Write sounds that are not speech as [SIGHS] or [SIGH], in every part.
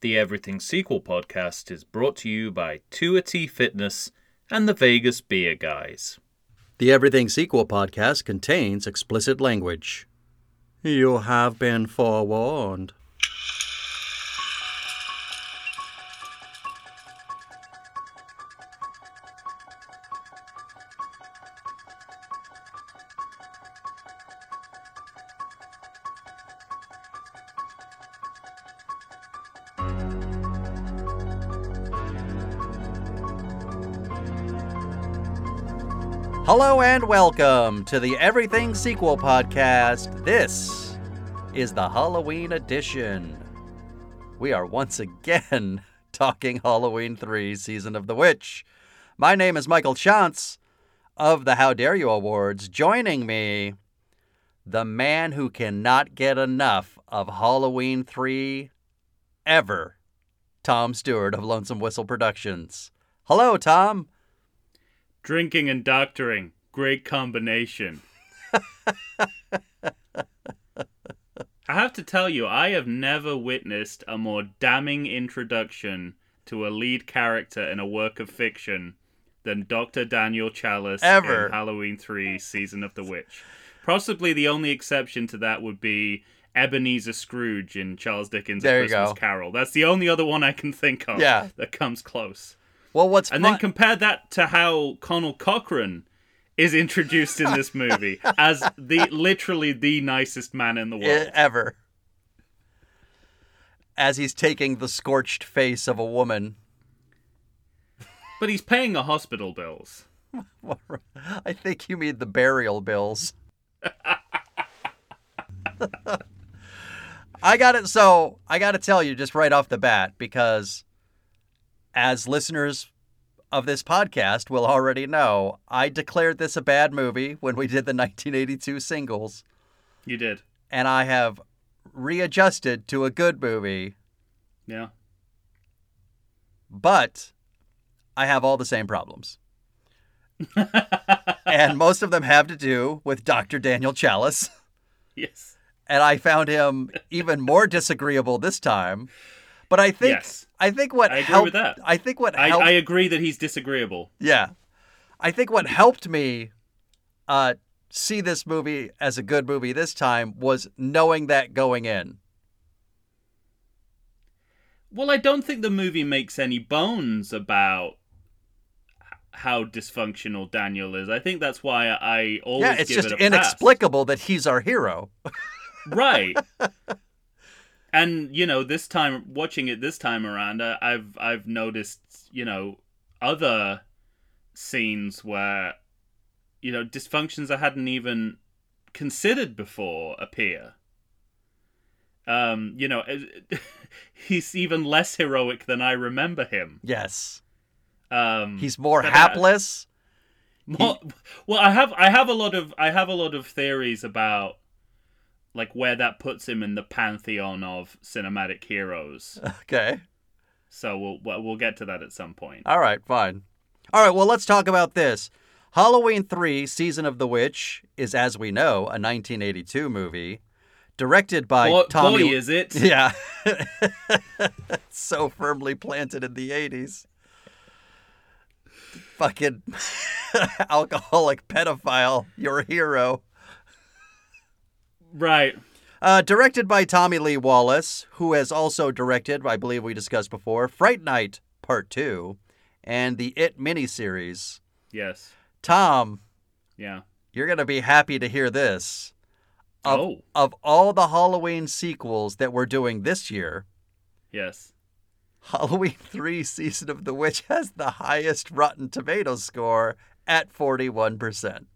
The Everything Sequel podcast is brought to you by Tuity Fitness and the Vegas Beer Guys. The Everything Sequel podcast contains explicit language. You have been forewarned. Welcome to the Everything Sequel podcast. This is the Halloween edition. We are once again [LAUGHS] talking Halloween 3 Season of the Witch. My name is Michael Chance of the How Dare You Awards. Joining me, the man who cannot get enough of Halloween 3 ever, Tom Stewart of Lonesome Whistle Productions. Hello, Tom. Drinking and doctoring. Great combination. I have to tell you, I have never witnessed a more damning introduction to a lead character in a work of fiction than Dr. Daniel Challis Ever. in Halloween 3 Season of the Witch. Possibly the only exception to that would be Ebenezer Scrooge in Charles Dickens' A There Christmas go. Carol. That's the only other one I can think of Yeah. that comes close. Well, what's And fun- then compare that to how Conal Cochran is introduced in this movie as the literally the nicest man in the world. ever. As he's taking the scorched face of a woman. But he's paying the hospital bills. [LAUGHS] I think you mean the burial bills. [LAUGHS] I got it. So I got to tell you just right off the bat, because as listeners of this podcast will already know, I declared this a bad movie when we did the [LAUGHS] 1982 singles, You did. and I have readjusted to a good movie, Yeah. but I have all the same problems. [LAUGHS] and most of them have to do with Dr. Daniel Challis. Yes. and I found him even more disagreeable this time. But I think Yes. I think what I agree helped with that. I think what I, helped I agree that he's disagreeable. yeah. I think what helped me uh see this movie as a good movie this time was knowing that going in. Well, I don't think the movie makes any bones about how dysfunctional Daniel is. I think that's why I always yeah, it's give just it a pass. inexplicable that he's our hero. [LAUGHS] right and you know this time watching it this time around I- i've i've noticed you know other scenes where you know dysfunctions i hadn't even considered before appear um you know [LAUGHS] he's even less heroic than i remember him Yes. um He's more uh, hapless. more, [LAUGHS] well, I have I have a lot of I have a lot of theories about like where that puts him in the pantheon of cinematic heroes. [LAUGHS] Okay. So we'll we'll get to that at some point. All right, fine. All right, well, let's talk about this. Halloween 3 Season of the Witch is, as we know, a 1982 movie directed by boy, Tommy. boy, is it? [LAUGHS] Yeah. [LAUGHS] so firmly planted in the 80s. Fucking alcoholic pedophile, your hero. Right. Uh, directed by Tommy Lee Wallace, who has also directed, I believe we discussed before, Fright Night Part 2 and the It miniseries. Yes. Tom, Yeah. you're going to be happy to hear this. Of, Oh. of all the Halloween sequels that we're doing this year, Yes. Halloween [LAUGHS] 3 Season of the Witch has the highest Rotten Tomatoes score at 41%.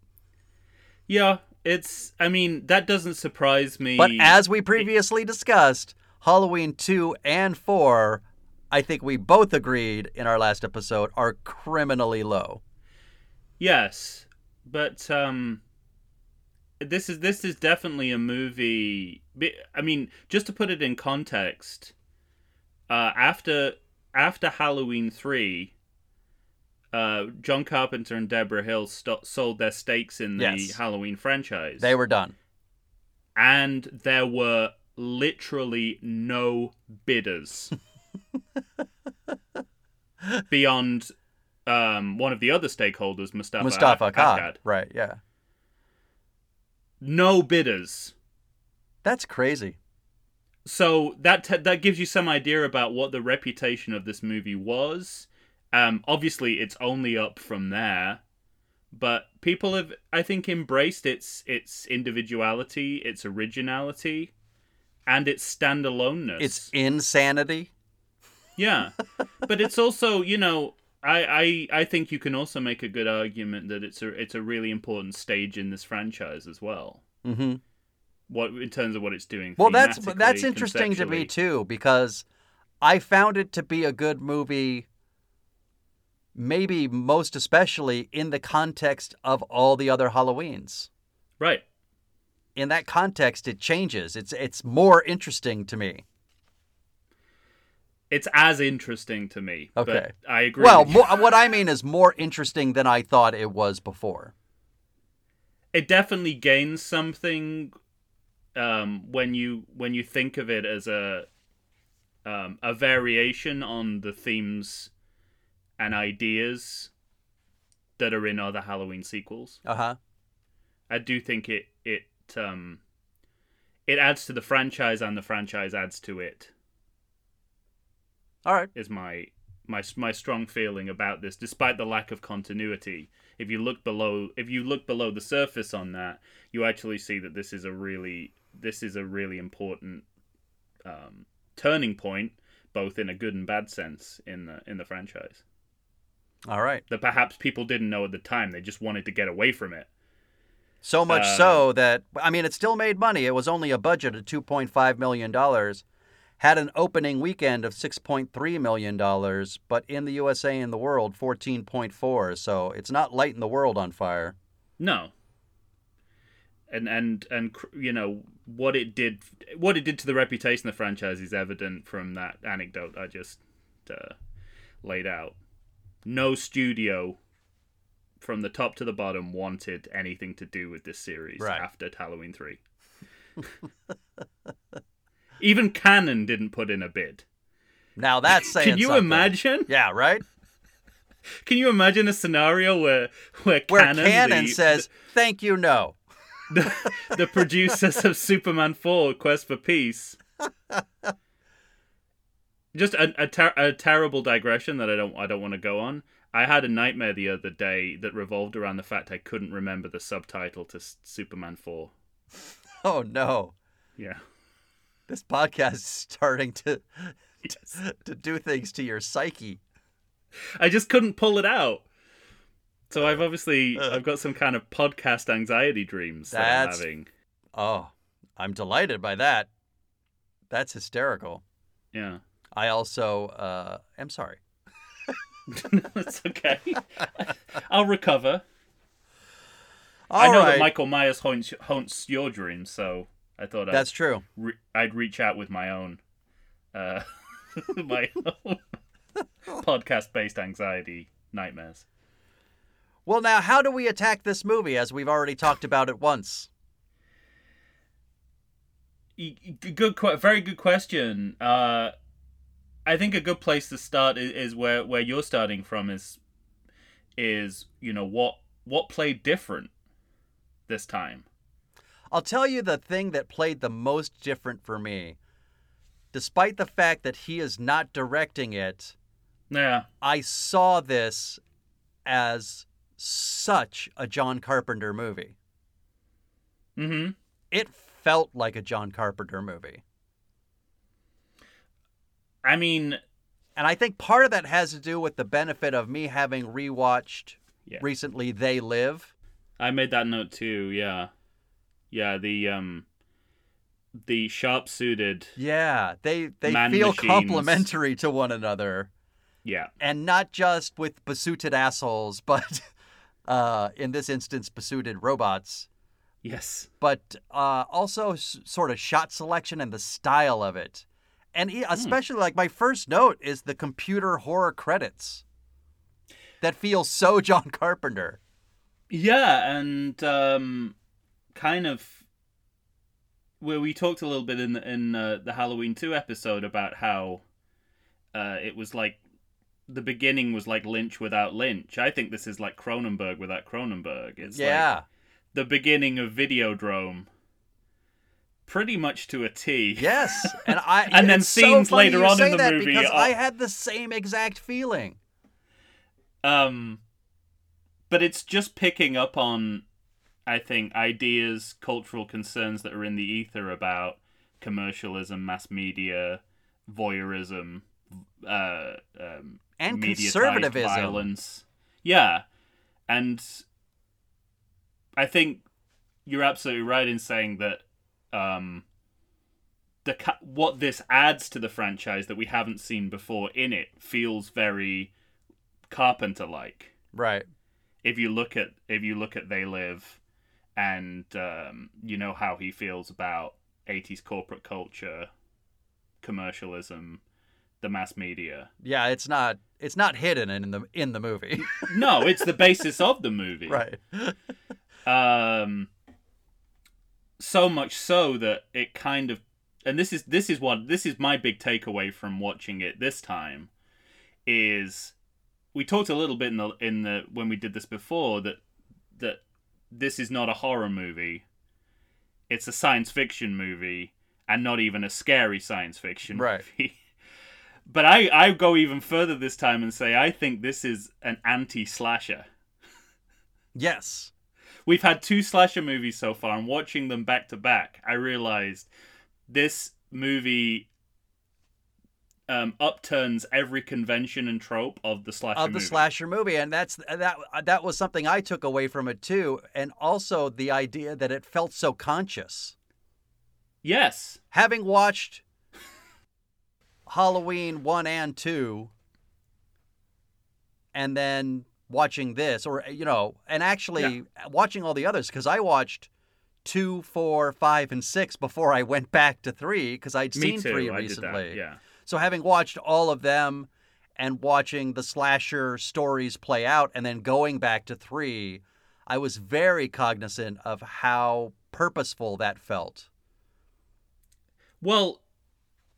Yeah. It's. I mean, that doesn't surprise me. But as we previously discussed, Halloween 2 and 4, I think we both agreed in our last episode, are criminally low. Yes, but um, this is this is definitely a movie. I mean, just to put it in context, uh, after after Halloween three, uh, John Carpenter and Debra Hill st- sold their stakes in the Yes. Halloween franchise. They were done. and there were literally no bidders [LAUGHS] beyond um, one of the other stakeholders, Moustapha, Moustapha Ak- Khan. Akkad. Right, yeah. No bidders. That's crazy. So that t- that gives you some idea about what the reputation of this movie was. Um, obviously, it's only up from there, but people have, I think, embraced its its individuality, its originality, and its standaloneness. It's insanity. Yeah, [LAUGHS] but it's also you know I, I I think you can also make a good argument that it's a it's a really important stage in this franchise as well. hmm What in terms of what it's doing. Well, that's that's interesting to me too because I found it to be a good movie. Maybe most especially in the context of all the other Halloweens. Right. In that context, it changes. It's it's more interesting to me. It's as interesting to me. Okay. But I agree. Well, more, what I mean is more interesting than I thought it was before. it definitely gains something um, when you when you think of it as a um, a variation on the themes and ideas that are in other Halloween sequels. Uh huh. I do think it it um, it adds to the franchise and the franchise adds to it. All right. Is my my my strong feeling about this, despite the lack of continuity. If you look below, if you look below the surface on that, you actually see that this is a really this is a really important um, turning point, both in a good and bad sense in the in the franchise. All right. That perhaps people didn't know at the time; they just wanted to get away from it. So much Uh, so that I mean, it still made money. It was only a budget of two point five million dollars, had an opening weekend of six point three million dollars, but in the USA and the world, fourteen point four. So it's not lighting the world on fire. No. And and and you know what it did, what it did to the reputation of the franchise is evident from that anecdote I just uh, laid out. No studio, from the top to the bottom, wanted anything to do with this series Right. after Halloween three. [LAUGHS] Even Cannon didn't put in a bid. Now that's saying. Can you something. imagine? Yeah, right. [LAUGHS] Can you imagine a scenario where where Where Cannon, Cannon the- [LAUGHS] says, "Thank you, no." the, the producers of Superman 4 Quest for Peace. Just a, a, ter- a terrible digression that I don't I don't want to go on. I had a nightmare the other day that revolved around the fact I couldn't remember the subtitle to S- Superman 4. [LAUGHS] Oh no, Yeah. this podcast is starting to [LAUGHS] Yes. to do things to your psyche. I just couldn't pull it out. So I've uh, obviously uh. I've got some kind of podcast anxiety dreams that I'm having. Oh, I'm delighted by that. That's hysterical. Yeah. I also uh, am sorry. [LAUGHS] it's okay. [LAUGHS] I'll recover. All I know right. that Michael Myers haunts, haunts your dreams, so I thought I'd, That's true. re- I'd reach out with my own, uh, [LAUGHS] my own podcast-based anxiety nightmares. Well, now, how do we attack this movie as we've already talked about it once? Good, very good question. Uh, I think a good place to start is, is where where you're starting from. Is is you know what what played different this time? I'll tell you the thing that played the most different for me. Despite the fact that he is not directing it, Yeah, I saw this as such a John Carpenter movie. mm-hmm. It felt like a John Carpenter movie. I mean, And I think part of that has to do with the benefit of me having rewatched Yeah. recently They Live. I made that note too. Yeah, yeah. The um, the sharp suited. Yeah, they they feel machines. complementary to one another, Yeah, and not just with besuited assholes, [LAUGHS] but uh, in this instance, besuited robots. yes, But uh, also s- sort of shot selection and the style of it, and Hmm. especially like my first note is the computer horror credits. That feels so [LAUGHS] John Carpenter. yeah, and um, kind of where we talked a little bit in the, in uh, the Halloween two episode about how uh, it was like the beginning was like Lynch without Lynch. I think this is like Cronenberg without Cronenberg. It's yeah. like the beginning of Videodrome. Pretty much to a T. Yes, [LAUGHS] and I And then it's so scenes later on in the movie because are- I had the same exact feeling. Um, but it's just picking up on, I think, ideas, cultural concerns that are in the ether about commercialism, mass media, voyeurism, uh, um, And conservatism. violence. Yeah, and I think you're absolutely right in saying that um, the what this adds to the franchise that we haven't seen before in it feels very Carpenter like. Right. If you look at if you look at They Live, and um, you know how he feels about 80s corporate culture, commercialism, the mass media. Yeah, it's not it's not hidden in the in the movie. No, it's the basis of the movie. [LAUGHS] right. um so much so that it kind of and this is this is what this is my big takeaway from watching it this time is we talked a little bit in the in the when we did this before that that this is not a horror movie it's a science fiction movie and not even a scary science fiction Right. movie [LAUGHS] but i i go even further this time and say i think this is an anti slasher Yes. We've had two slasher movies so far, and watching them back to back, I realized this movie um, upturns every convention and trope of the slasher of the movie. slasher movie and that's that that was something I took away from it too and also the idea that it felt so conscious. Yes, Having watched Halloween 1 and 2 and then watching this or you know and actually watching all the others cuz I watched two, four, five, and six before I went back to three because I'd me seen too. three I recently. Yeah, So having watched all of them and watching the slasher stories play out and then going back to 3, I was very cognizant of how purposeful that felt. Well,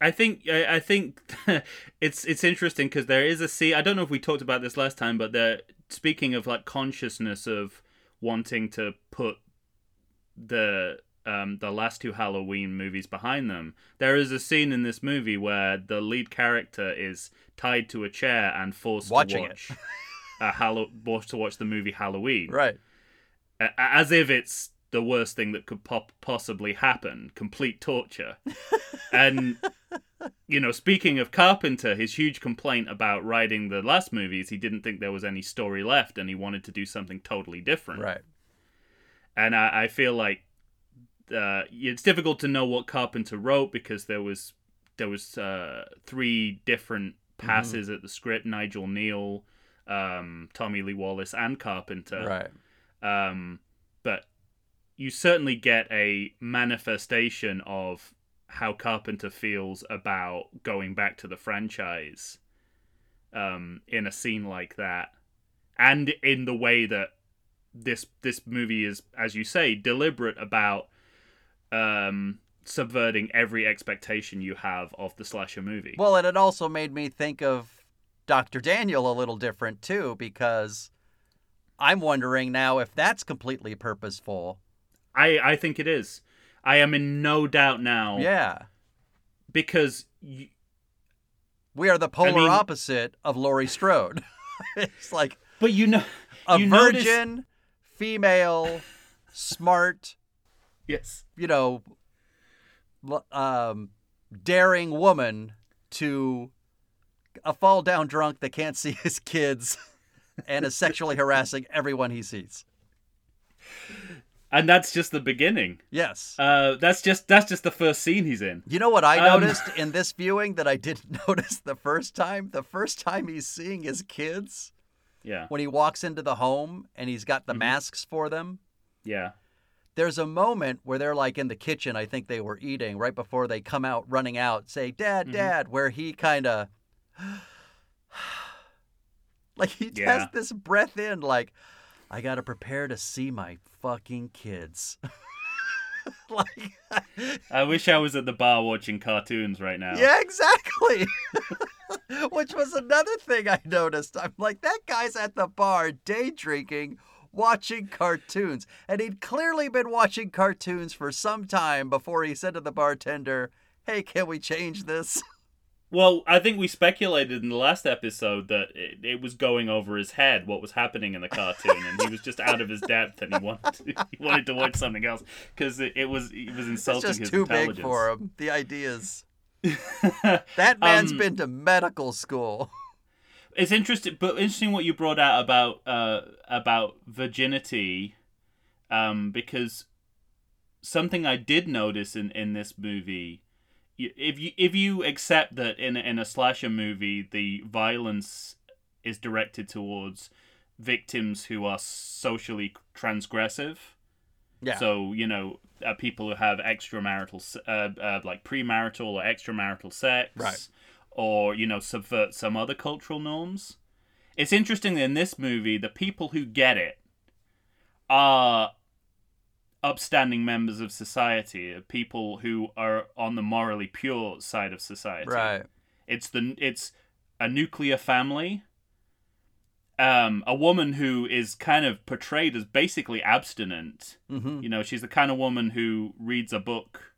I think I, think [LAUGHS] it's it's interesting because there is a scene. I don't know if we talked about this last time, but they're speaking of like consciousness of wanting to put the um the last two Halloween movies behind them. There is a scene in this movie where the lead character is tied to a chair and forced Watching to it. watch a Hallow- forced to watch the movie Halloween Right. as if it's the worst thing that could pop- possibly happen complete torture [LAUGHS] and you know speaking of carpenter his huge complaint about writing the last movies he didn't think there was any story left and he wanted to do something totally different Right. and i, I feel like uh, it's difficult to know what carpenter wrote because there was there was uh, three different passes at the script nigel kneale um, tommy lee wallace and carpenter Right. um, but you certainly get a manifestation of how Carpenter feels about going back to the franchise um, in a scene like that, and in the way that this this movie is, as you say, deliberate about um, subverting every expectation you have of the slasher movie. Well, and it also made me think of Dr. Daniel a little different too because I'm wondering now if that's completely purposeful. I I think it is. I am in no doubt now Yeah. because. Y- We are the polar mean- opposite of Laurie Strode. [LAUGHS] it's like but you know, a you notice- virgin, female, smart, yes, you know, um, daring woman to a fall down drunk that can't [LAUGHS] see his kids and is sexually harassing everyone he sees. And that's just the beginning. Yes. Uh, that's just that's just the first scene he's in. You know what I Um, noticed in this viewing that I didn't [LAUGHS] notice the first time? The first time he's seeing his kids Yeah, when he walks into the home and he's got the Mhm. masks for them. yeah, There's a moment where they're like in the kitchen, I think they were eating right before they come out running out, say, Dad, Mhm. Dad, where he kind of [SIGHS] [SIGHS] like he Yeah. has this breath in, like, I got to prepare to see my fucking kids. [LAUGHS] like, I wish I was at the bar watching cartoons right now. yeah, exactly. [LAUGHS] Which was another thing I noticed. I'm like, that guy's at the bar day drinking, watching cartoons. And he'd clearly been watching cartoons for some time before he said to the bartender, Hey, can we change this? [LAUGHS] Well, I think we speculated in the last episode that it, it was going over his head what was happening in the cartoon, and he was just out of his depth, and he wanted to, he wanted to watch something else because it, it was it was It's insulting just his too intelligence. big for him. The ideas. [LAUGHS] That man's Um, been to medical school. It's interesting, but interesting what you brought out about uh, about virginity, um, because something I did notice in, in this movie, if you if you accept that in a- in a slasher movie the violence is directed towards victims who are socially transgressive, Yeah. so you know uh, people who have extramarital, uh, uh, like premarital or extramarital sex, Right. Or you know subvert some other cultural norms. It's interesting that in this movie, the people who get it are upstanding members of society, uh, people who are on the morally pure side of society. right. It's the it's a nuclear family. Um, a woman who is kind of portrayed as basically abstinent. hmm You know, she's the kind of woman who reads a book,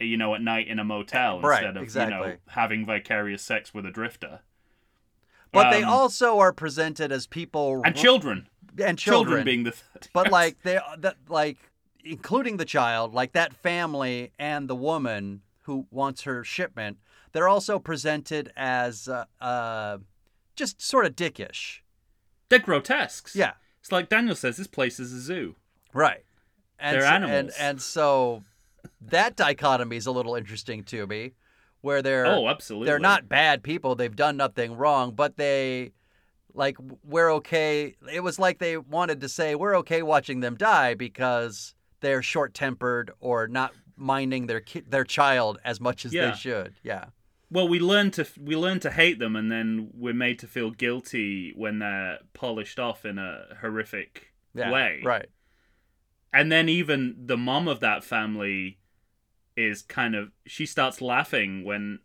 you know, at night in a motel Right, instead of you exactly. know having vicarious sex with a drifter. But they Um, also are presented as people and children, and children, being the third. [LAUGHS] but like they that like including the child like that family and the woman who wants her shipment they're also presented as uh, uh just sort of dickish they're grotesques. yeah it's like Daniel says, this place is a zoo. right and They're so, animals. and and so that dichotomy is a little interesting to me where they're oh, absolutely. they're not bad people they've done nothing wrong but they like we're okay it was like they wanted to say we're okay watching them die because they're short-tempered or not minding their ki- their child as much as Yeah. they should yeah Well, we learn to we learn to hate them, and then we're made to feel guilty when they're polished off in a horrific yeah way. right And then even the mom of that family is kind of she starts laughing when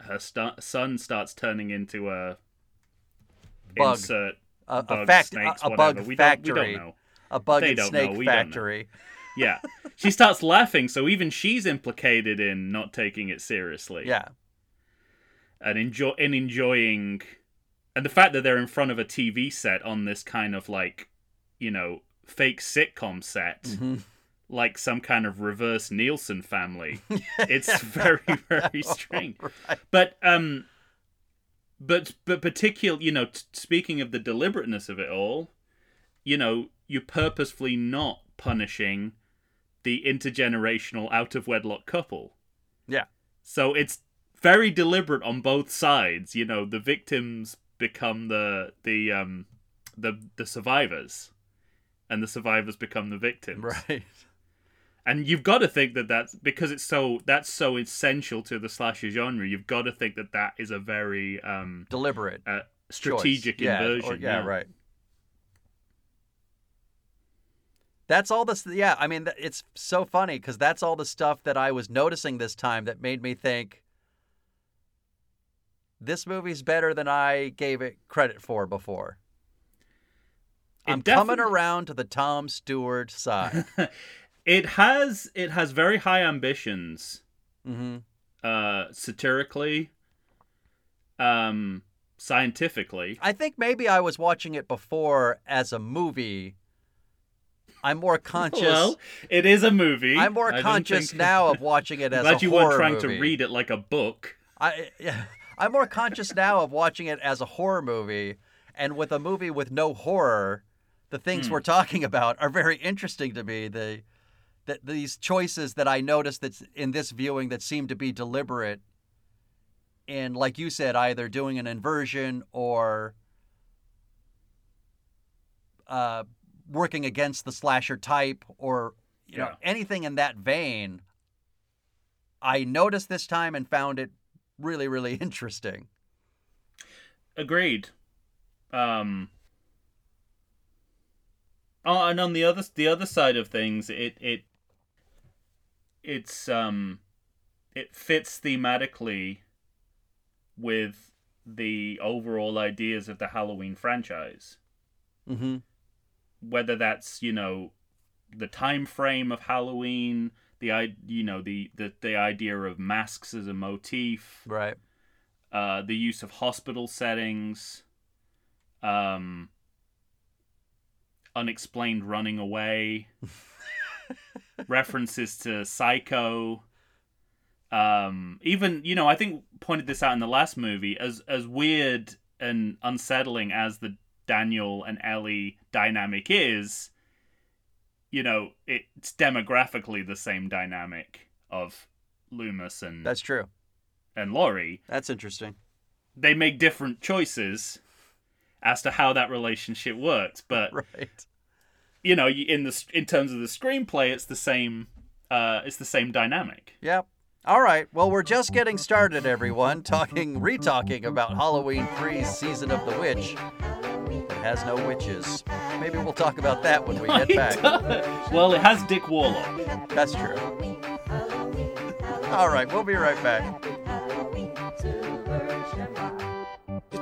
her sta- son starts turning into a Bug. insert a, a bug, fact snakes, a, a whatever. bug we factory Don't, we don't know. a bug They and snake factory [LAUGHS] Yeah, [LAUGHS] she starts laughing, so even she's implicated in not taking it seriously. yeah and enjoy in enjoying and the fact that they're in front of a TV set on this kind of like you know fake sitcom set Mhm. like some kind of reverse Nielsen family [LAUGHS] it's very very strange Right. but um but but particular you know t- speaking of the deliberateness of it all you know you're purposefully not punishing the intergenerational out of wedlock couple yeah so it's very deliberate on both sides. You know, the victims become the the um the the survivors, and the survivors become the victims. right And you've got to think that that's because it's so that's so essential to the slasher genre. You've got to think that that is a very um deliberate uh, choice. strategic yeah, or- inversion. yeah, right. That's all this. Yeah, I mean, it's so funny because that's all the stuff that I was noticing this time that made me think this movie's better than I gave it credit for before. It I'm coming around to the Tom Stewart side. [LAUGHS] It has it has very high ambitions. hmm uh satirically um scientifically I think maybe I was watching it before as a movie. I'm more [LAUGHS] conscious. well it is a movie I'm more I conscious think- now of watching it as glad a you horror weren't trying movie. to read it like a book I yeah, [LAUGHS] I'm more conscious now of watching it as a horror movie, and with a movie with no horror, the things Hmm. we're talking about are very interesting to me. The that these choices that I noticed that's in this viewing that seem to be deliberate, in like you said, either doing an inversion or uh, working against the slasher type, or you know anything in that vein. I noticed this time and found it really, really [LAUGHS] interesting. agreed um oh and on the other the other side of things it it it's um it fits thematically with the overall ideas of the Halloween franchise. Mm-hmm. Whether that's you know the time frame of Halloween, the i you know the the the idea of masks as a motif, Right. uh, the use of hospital settings, um, unexplained running away, [LAUGHS] references to Psycho. Um, even you know, I think pointed this out in the last movie as as weird and unsettling as the Daniel and Ellie dynamic is. You know, it's demographically the same dynamic of Loomis and That's true. and Laurie That's interesting. they make different choices as to how that relationship works but [LAUGHS] Right. You know in the in terms of the screenplay it's the same uh it's the same dynamic Yep. All right. Well, we're just getting started, everyone. Talking, re-talking about Halloween 3's Season of the Witch. It has no witches. Maybe we'll talk about that when we [LAUGHS] get back. well it has dick warlock That's true. All right. We'll be right back.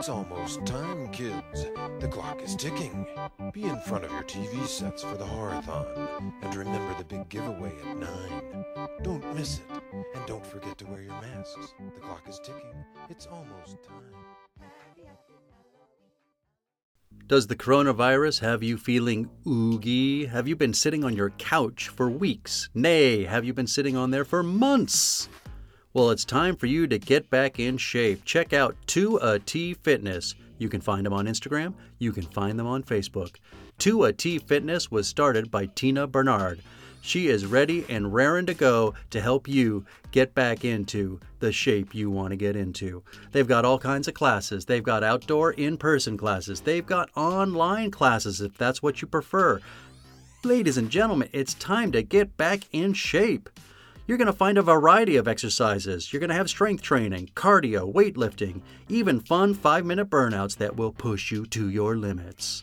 It's almost time, kids. The clock is ticking. Be in front of your TV sets for the horrorthon. And remember the big giveaway at 9. Don't miss it. And don't forget to wear your masks. The clock is ticking. It's almost time. Does the coronavirus have you feeling oogie? Have you been sitting on your couch for weeks? Nay, have you been sitting on there for months? Well, it's time for you to get back in shape. Check out 2AT Fitness. You can find them on Instagram, you can find them on Facebook. 2AT Fitness was started by Tina Bernard. She is ready and raring to go to help you get back into the shape you want to get into. They've got all kinds of classes. They've got outdoor in person classes. They've got online classes if that's what you prefer. Ladies and gentlemen, it's time to get back in shape. You're going to find a variety of exercises. You're going to have strength training, cardio, weightlifting, even fun five minute burnouts that will push you to your limits.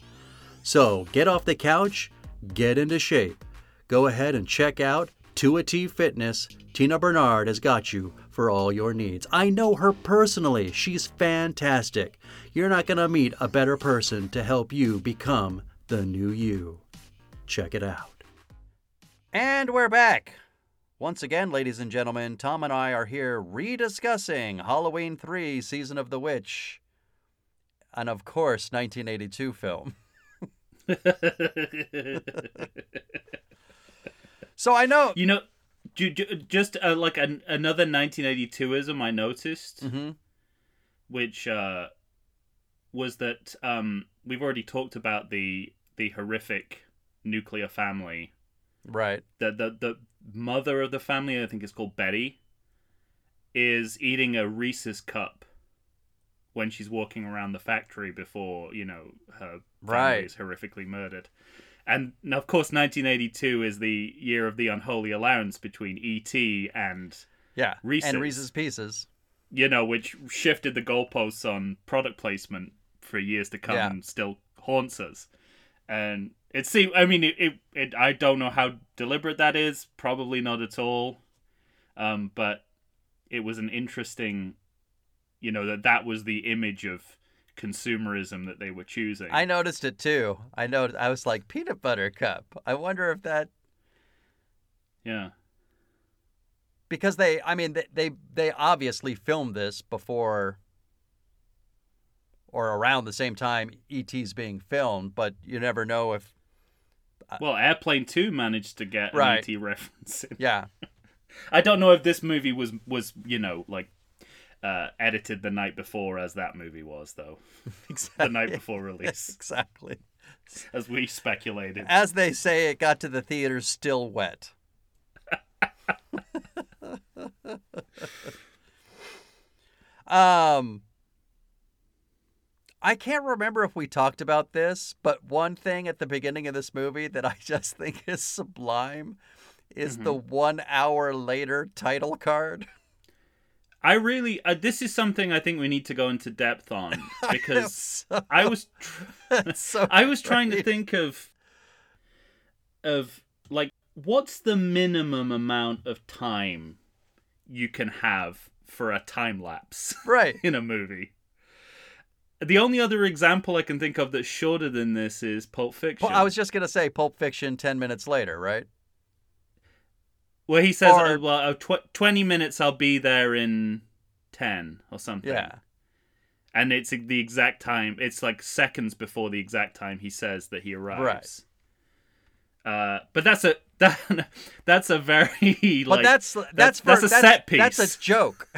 So get off the couch, get into shape. Go ahead and check out 2AT Fitness. Tina Bernard has got you for all your needs. I know her personally. She's fantastic. You're not going to meet a better person to help you become the new you. Check it out. And we're back. Once again, ladies and gentlemen, Tom and I are here rediscussing Halloween 3 Season of the Witch. And of course, 1982 film. [LAUGHS] So I know. you know ju- ju- just uh, like an, another 1982ism i noticed hmm which uh was that um we've already talked about the the horrific nuclear family Right. the the the mother of the family, I think is called Betty, is eating a Reese's cup when she's walking around the factory before you know her family Right. is horrifically murdered. And now, of course, 1982 is the year of the unholy alliance between E.T. and Yeah. Reese's. And Reese's Pieces. you know, which shifted the goalposts on product placement for years to come Yeah. and still haunts us. And it seems, I mean, it, it, it, I don't know how deliberate that is. Probably not at all. Um, but it was an interesting, you know, that that was the image of consumerism that they were choosing. I noticed it too. I know. I was like peanut butter cup. I wonder if that yeah. because they. I mean, they they, they obviously filmed this before or around the same time ET's being filmed, but you never know if. Well, Airplane 2 managed to get Right. an ET reference in. Yeah. [LAUGHS] I don't know if this movie was was you know like uh, edited the night before as that movie was though Exactly. [LAUGHS] the night before release [LAUGHS] exactly. as we speculated. As they say, it got to the theaters still wet. um, I can't remember if we talked about this, but one thing at the beginning of this movie that I [LAUGHS] just think is sublime is the one hour later title card. [LAUGHS] I really uh, this is something I think we need to go into depth on [LAUGHS] because So- I was tr- so I was trying to think of of like what's the minimum amount of time you can have for a time lapse right. in a movie The only other example I can think of that's shorter than this is Pulp Fiction. Well, I was just gonna say Pulp Fiction. Ten minutes later, right? where he says, or- uh, "Well, uh, tw- twenty minutes, I'll be there in ten or something." Yeah. and it's the exact time. It's like seconds before the exact time he says that he arrives. Uh, but that's a [LAUGHS] that that's a very [LAUGHS] But like that's that's that's- for, that's a set piece. [LAUGHS] That's a joke.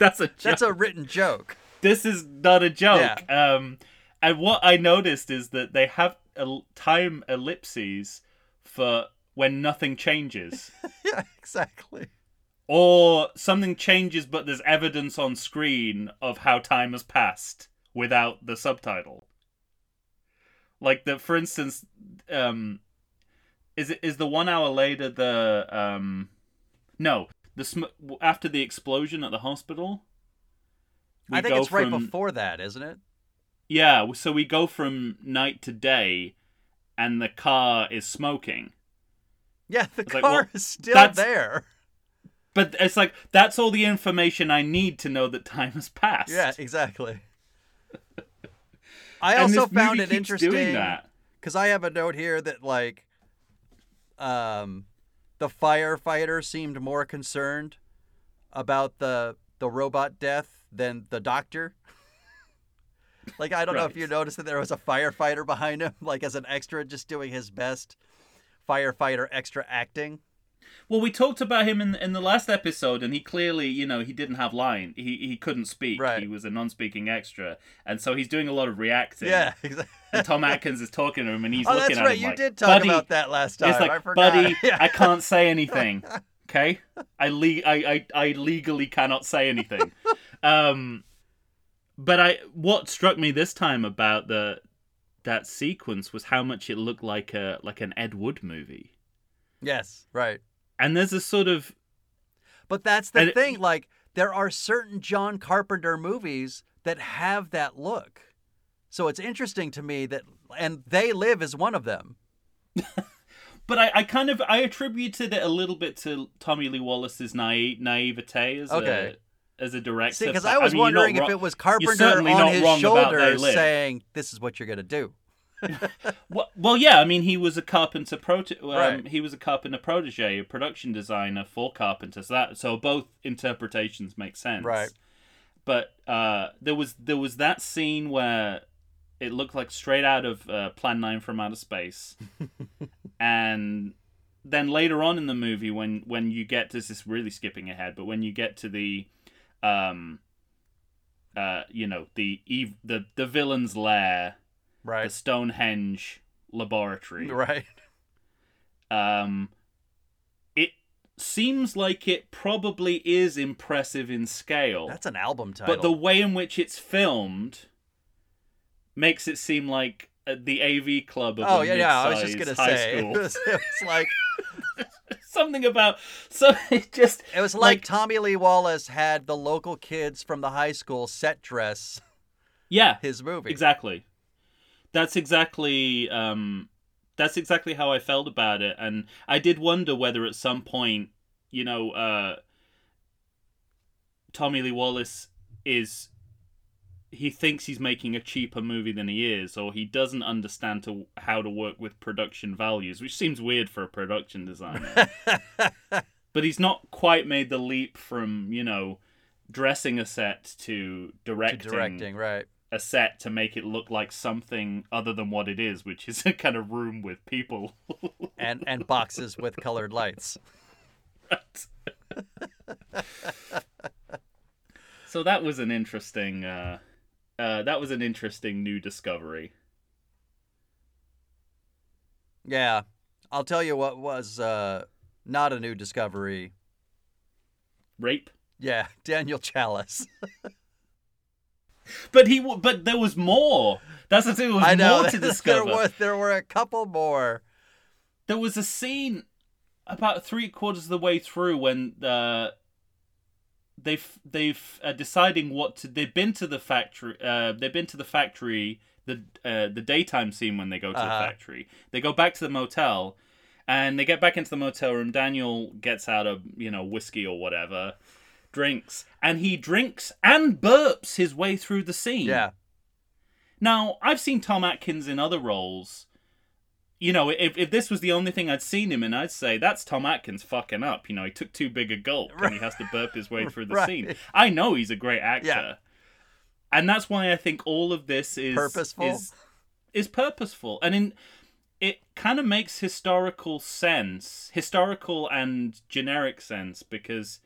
that's a That's a written joke. This is not a joke. Um, and what I noticed is that they have el- time ellipses for when nothing changes. [LAUGHS] Yeah, exactly. or something changes but there's evidence on screen of how time has passed without the subtitle like the for instance um is it is the one hour later the um no the sm- after the explosion at the hospital I think it's right before that, isn't it? yeah so we go from night to day and the car is smoking Yeah, the It's like, car well, is still there. but it's like that's all the information i need to know that time has passed Yeah, exactly. [LAUGHS] I also found it interesting because I have a note here that like, um, the firefighter seemed more concerned about the the robot death than the doctor. [LAUGHS] like I don't know if you noticed that there was a firefighter behind him, like as an extra, just doing his best firefighter extra acting. Well, we talked about him in in the last episode, and he clearly, you know, he didn't have line. He he couldn't speak. Right. He was a non-speaking extra, and so he's doing a lot of reacting. Yeah, [LAUGHS] exactly. And Tom Atkins is talking to him, and he's Oh, looking that's at right. him You like, did talk "Buddy," about that last time. It's like, I forgot. buddy, [LAUGHS] Yeah. I can't say anything. Okay, I le- I, I I legally cannot say anything. Um, but I what struck me this time about the that sequence was how much it looked like a like an Ed Wood movie. Yes, right. And there's a sort of But that's the And it- thing. Like, there are certain John Carpenter movies that have that look. So it's interesting to me that, and They Live is one of them. [LAUGHS] But I, I kind of I attributed it a little bit to Tommy Lee Wallace's naive naivete as Okay. a as a director. See, because I was mean, wondering if wrong- it was Carpenter on his wrong about They shoulders Live. saying, "This is what you're gonna do." [LAUGHS] Well, well, yeah. I mean, he was a carpenter prote- um, Right. He was a carpenter protege, a production designer for Carpenter. So that so both interpretations make sense. Right. But uh, there was there was that scene where it looked like straight out of uh, Plan Nine from Outer Space, [LAUGHS] and then later on in the movie, when when you get to this is really skipping ahead, but when you get to the, um, uh, you know the ev- the the villain's lair right? the. Stonehenge laboratory. [LAUGHS] Right. Um, it seems like it probably is impressive in scale, That's an album title. but the way in which it's filmed makes it seem like uh, the AV club of oh yeah, yeah. I was just gonna high say it [LAUGHS] school. was, it was like [LAUGHS] Something about so [LAUGHS] it just it was like, Like- Tommy Lee Wallace had the local kids from the high school set dress yeah [LAUGHS] his movie. Exactly. That's exactly um that's exactly how I felt about it and I did wonder whether at some point, you know, uh Tommy Lee Wallace is he thinks he's making a cheaper movie than he is or he doesn't understand to how to work with production values, which seems weird for a production designer. [LAUGHS] but he's not quite made the leap from, you know, dressing a set to To directing directing, right? a set to make it look like something other than what it is, which is [LAUGHS] a kind of room with people. [LAUGHS] And and boxes with colored lights. so that was an interesting. Uh, uh, that was an interesting new discovery. Yeah. I'll tell you what was uh, not a new discovery. Rape, Yeah, [LAUGHS] Daniel Challis. [LAUGHS] but he. But there was more. That's the thing. There was I know more [LAUGHS] to there discover. was there were a couple more. there was a scene about three quarters of the way through when uh, they've they've uh, deciding what to they've been to the factory uh, they've been to the factory the uh, the daytime scene when they go to Uh-huh. the factory they go back to the motel and they get back into the motel room Daniel gets out a you know whiskey or whatever drinks and he drinks and burps his way through the scene Yeah. Now, I've seen Tom Atkins in other roles. You know, if, if this was the only thing I'd seen him in, I'd say that's Tom Atkins fucking up. You know, he took too big a gulp and he has to burp his way [LAUGHS] through the Right. scene. I know he's a great actor. Yeah. And that's why I think all of this is Purposeful? is is purposeful. And in it kind of makes historical sense, historical and generic sense because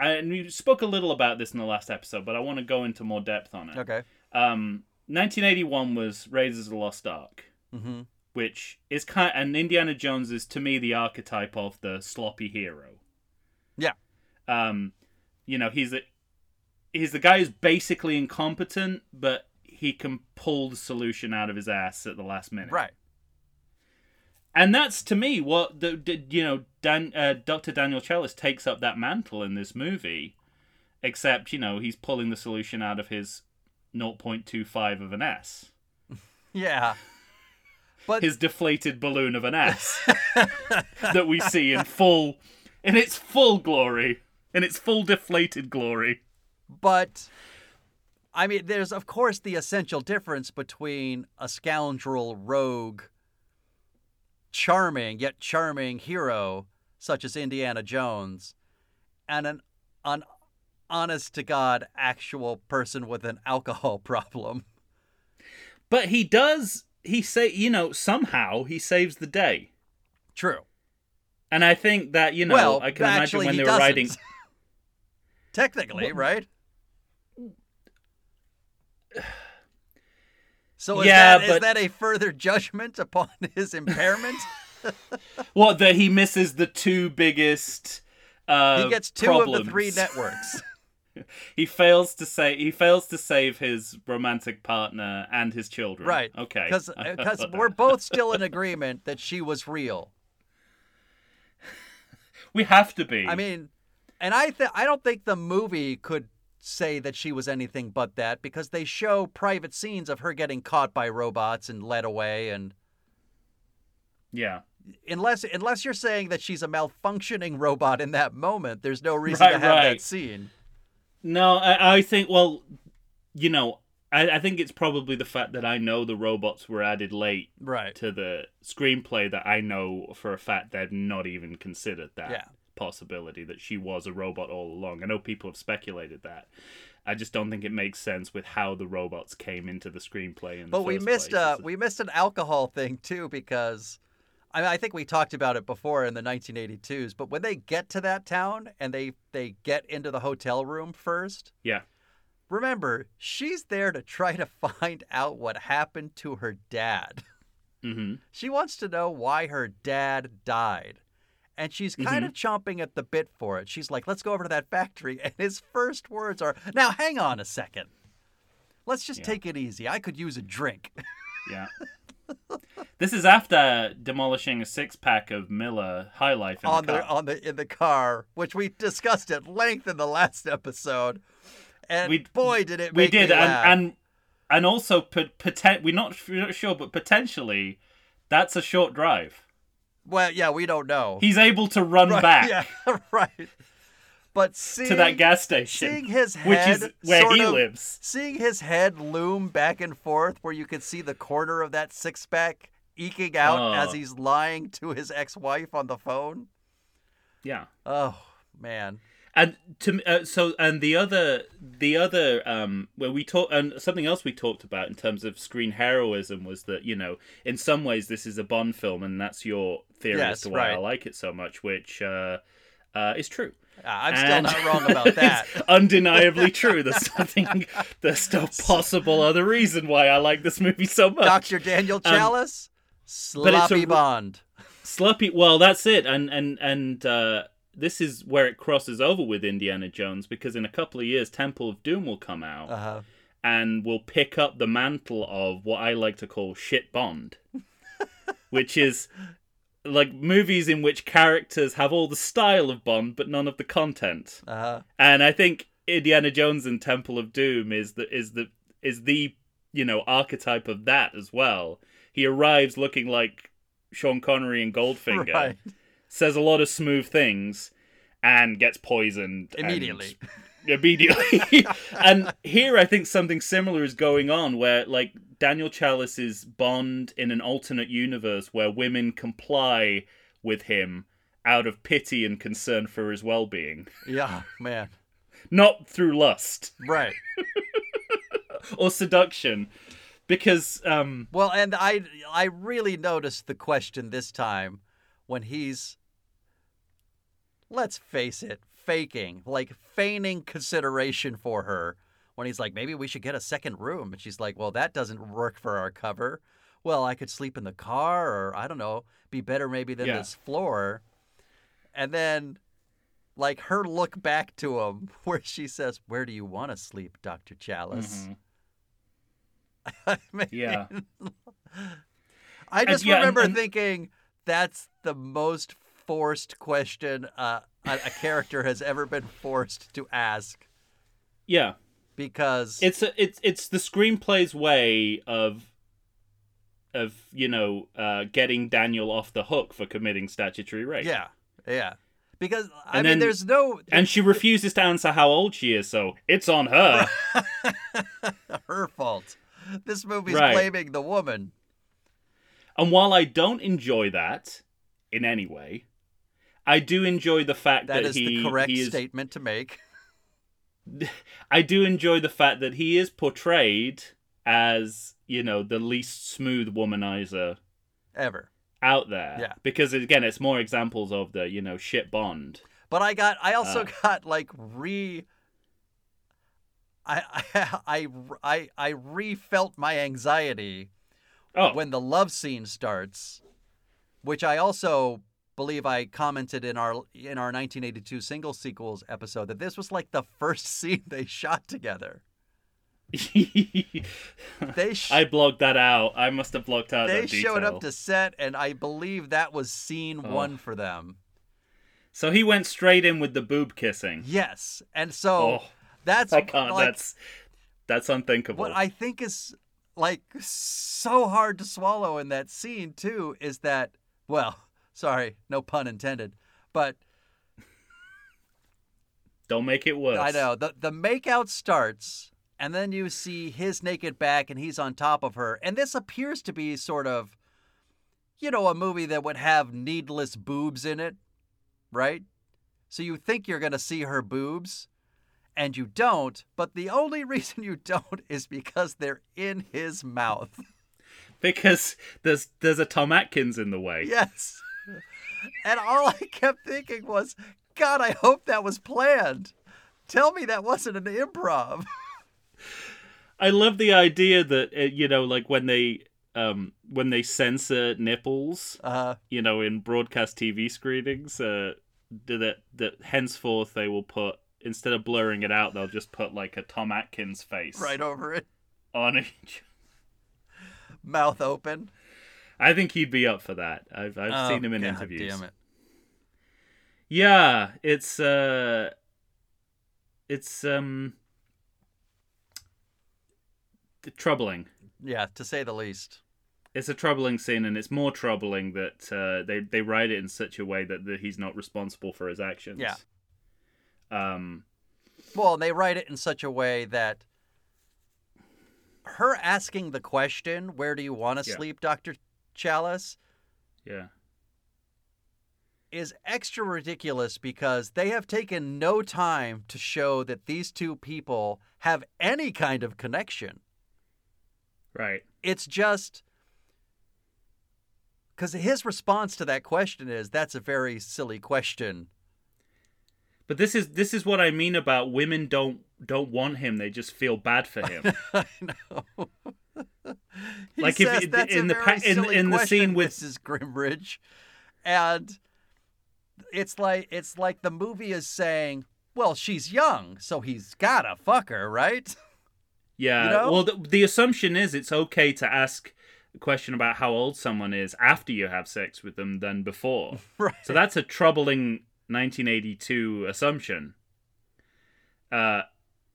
and we spoke a little about this in the last episode, but I want to go into more depth on it. Okay. Um, 1981 was Raiders of the Lost Ark, Mm-hmm. which is kind and Indiana Jones is to me the archetype of the sloppy hero. Yeah. Um, you know, he's a he's the guy who's basically incompetent, but he can pull the solution out of his ass at the last minute. Right. And that's to me what the, you know Dan, uh, Dr. Daniel Challis takes up that mantle in this movie, except you know he's pulling the solution out of his 0.25 of an S, [LAUGHS] Yeah. But his deflated balloon of an S [LAUGHS] that we see in full, in its full glory, in its full deflated glory. but I mean, there's of course the essential difference between a scoundrel, rogue, charming yet charming hero such as Indiana Jones, and an an honest to god actual person with an alcohol [LAUGHS] problem. But he does. He say you know somehow he saves the day. True. And I think that you know well, I can imagine when they were doesn't. writing. [LAUGHS] Technically, right? So is, Yeah, that, is but- that a further judgment upon [LAUGHS] his impairment? [LAUGHS] What that he misses the two biggest. Uh, he gets two problems. of the three networks. [LAUGHS] He fails to say he fails to save his romantic partner and his children. right. Okay. [LAUGHS] Because uh, we're both still in [LAUGHS] agreement that she was real. we have to be. I mean, and I th- I don't think the movie could say that she was anything but that because they show private scenes of her getting caught by robots and led away and yeah. unless unless you're saying that she's a malfunctioning robot in that moment, there's no reason to Right, have that scene. No, I, I think. Well, you know, I, I think it's probably the fact that I know the robots were added late Right. to the screenplay that I know for a fact they've not even considered that Yeah. possibility that she was a robot all along. I know people have speculated that. I just don't think it makes sense with how the robots came into the screenplay. In the But we first missed place. uh It's- we missed an alcohol thing too because I mean, I think we talked about it before in the 1982s, but when they get to that town and they they get into the hotel room first, yeah, remember, she's there to try to find out what happened to her dad. hmm She wants to know why her dad died. And she's kind of chomping at the bit for it. She's like, let's go over to that factory. [LAUGHS] And his first words are, now hang on a second. Let's just Yeah. take it easy. I could use a drink. [LAUGHS] yeah. This is after demolishing a six pack of Miller High Life in on the the car. on the in the car, which we discussed at length in the last episode. And We- boy, did it we make did, and and and also poten- we're not we're not sure, but potentially that's a short drive. well, yeah, we don't know. He's able to run Right, back Yeah, [LAUGHS] right. But seeing, to that gas station, seeing his which is where he of- lives. Seeing his head loom back and forth, where you could see the corner of that six pack eking out Oh. as he's lying to his ex-wife on the phone. Yeah. Oh man, and to uh, so and the other the other um where we talk and something else we talked about in terms of screen heroism was that you know in some ways this is a Bond film and that's your theory Yes, as to why I like it so much, which uh, uh, is true. I'm still not wrong about [LAUGHS] that. it's undeniably true. There's [LAUGHS] nothing. There's no possible other reason why I like this movie so much. Dr. Daniel Challis, Um, it's a Sloppy Bond, Sloppy. Well, that's it. And and and uh, this is where it crosses over with Indiana Jones because in a couple of years, Temple of Doom will come out Uh-huh. and will pick up the mantle of what I like to call shit Bond, [LAUGHS] which is like movies in which characters have all the style of Bond but none of the content. Uh-huh. And I think Indiana Jones and Temple of Doom is the is the is the you know archetype of that as well. He arrives looking like Sean Connery and Goldfinger, [LAUGHS] Right. says a lot of smooth things, and gets poisoned Immediately. Immediately. [LAUGHS] and here, I think something similar is going on, where like Daniel Challis is Bond in an alternate universe where women comply with him out of pity and concern for his well-being, Yeah, man. not through lust Right. [LAUGHS] or seduction. Because um, Well, and I I really noticed the question this time when he's let's face it, faking, like feigning consideration for her when he's like maybe we should get a second room and she's like, "Well, that doesn't work for our cover." Well, I could sleep in the car or I don't know, be better maybe than Yeah. this floor. And then like her look back to him [LAUGHS] where she says, "Where do you want to sleep, Dr. Challis?" mhm. [LAUGHS] I mean, Yeah. I And just yeah, and- remember and- thinking that's the most forced question uh, a, a character has ever been forced to ask yeah, because it's a, it's it's the screenplay's way of of you know uh, getting Daniel off the hook for committing statutory rape. yeah, yeah. Because I And mean, then- there's no and she refuses to answer how old she is, so it's on her. [LAUGHS] her fault. This movie's Right. blaming the woman. and while I don't enjoy that in any way, I do enjoy the fact that, That is he the correct is statement to make. [LAUGHS] I do enjoy the fact that he is portrayed as, you know, the least smooth womanizer Ever. out there. Yeah. Because again, it's more examples of the, you know, shit Bond. But I got I also Uh. [LAUGHS] got like re I I [LAUGHS] I I, I re-felt my anxiety Oh, when the love scene starts, which I also believe I commented in our in our 1982 single sequels episode that this was like the first [LAUGHS] scene they shot together. [LAUGHS] They sh- I blocked that out. I must have blocked out they that showed up to set and I believe that was scene Oh. 1 for them. So he went straight in with the boob kissing. Yes. And so Oh, that's I can't. like that's that's unthinkable. what I think is like so hard to swallow in that scene too is that well, sorry, no pun intended, but Don't make it worse. I know. The the makeout starts and then you see his naked back and he's on top of her. And this appears to be sort of you know, a movie that would have needless boobs in it, right? So you think you're going to see her boobs and you don't, but the only [LAUGHS] reason you don't is because they're in his mouth. [LAUGHS] Because there's there's a Tom Atkins in the way. Yes. And all I kept thinking was, God, I hope that was planned. Tell me that wasn't an improv. [LAUGHS] I love the idea that uh, you know, like when they um when they censor nipples, Uh, you know, in broadcast TV screenings, uh, that that henceforth they will put instead of blurring it out, they'll just put like a Tom Atkins face right over it, on each. mouth open. I think he'd be up for that. I've I've Oh, seen him in God interviews. Damn it. Yeah, it's uh it's um troubling. Yeah, to say the least. It's a troubling scene and it's more troubling that uh, they they write it in such a way that, that he's not responsible for his actions. Yeah. Um Well, and they write it in such a way that her asking the question, "Where do you want to Yeah. sleep, Doctor Challis?" yeah. is extra ridiculous because they have taken no time to show that these two people have any kind of connection. Right. It's just because his response to that question is, "That's a very silly question." But this is this is what I mean about women don't don't want him. They just feel bad for him. [LAUGHS] I know. [LAUGHS] he Like says, it- "That's in the pa- in- in the scene with- Mrs. Grimbridge," and it's like it's like the movie is saying, "Well, she's young, so he's gotta fuck her, right?" [LAUGHS] Yeah. You know? Well, the, the assumption is it's okay to ask a question about how old someone is after you have sex with them than before. [LAUGHS] right. So that's a troubling 1982 assumption. Uh,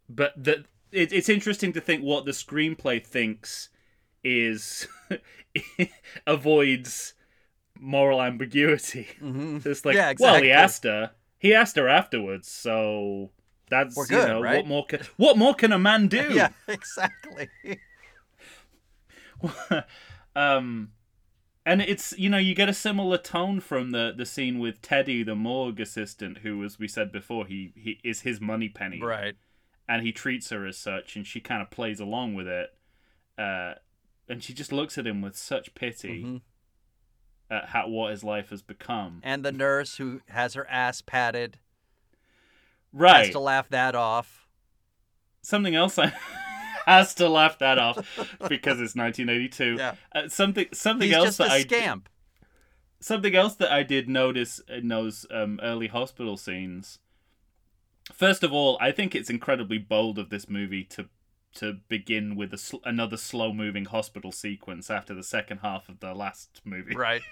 but the it, it's interesting to think what the screenplay thinks is [LAUGHS] avoids moral ambiguity. Mhm. [LAUGHS] It's like, Yeah, well, he asked her. He asked her afterwards, so That's We're you good, know right? what more can what more can a man do? [LAUGHS] Yeah, exactly. um and it's you know you get a similar tone from the the scene with Teddy the morgue assistant who as we said before he he is his Moneypenny right. and he treats her as such and she kind of plays along with it uh and she just looks at him with such pity Mhm. at how what his life has become And the nurse who has her ass patted right, has to laugh that off. something else I [LAUGHS] has to laugh that off because it's 1982 Yeah. uh, something something He's else that I scamp. something else that I did notice in those um, early hospital scenes. First of all, I think it's incredibly bold of this movie to to begin with a sl- another slow moving hospital sequence after the second half of the last movie. Right. [LAUGHS]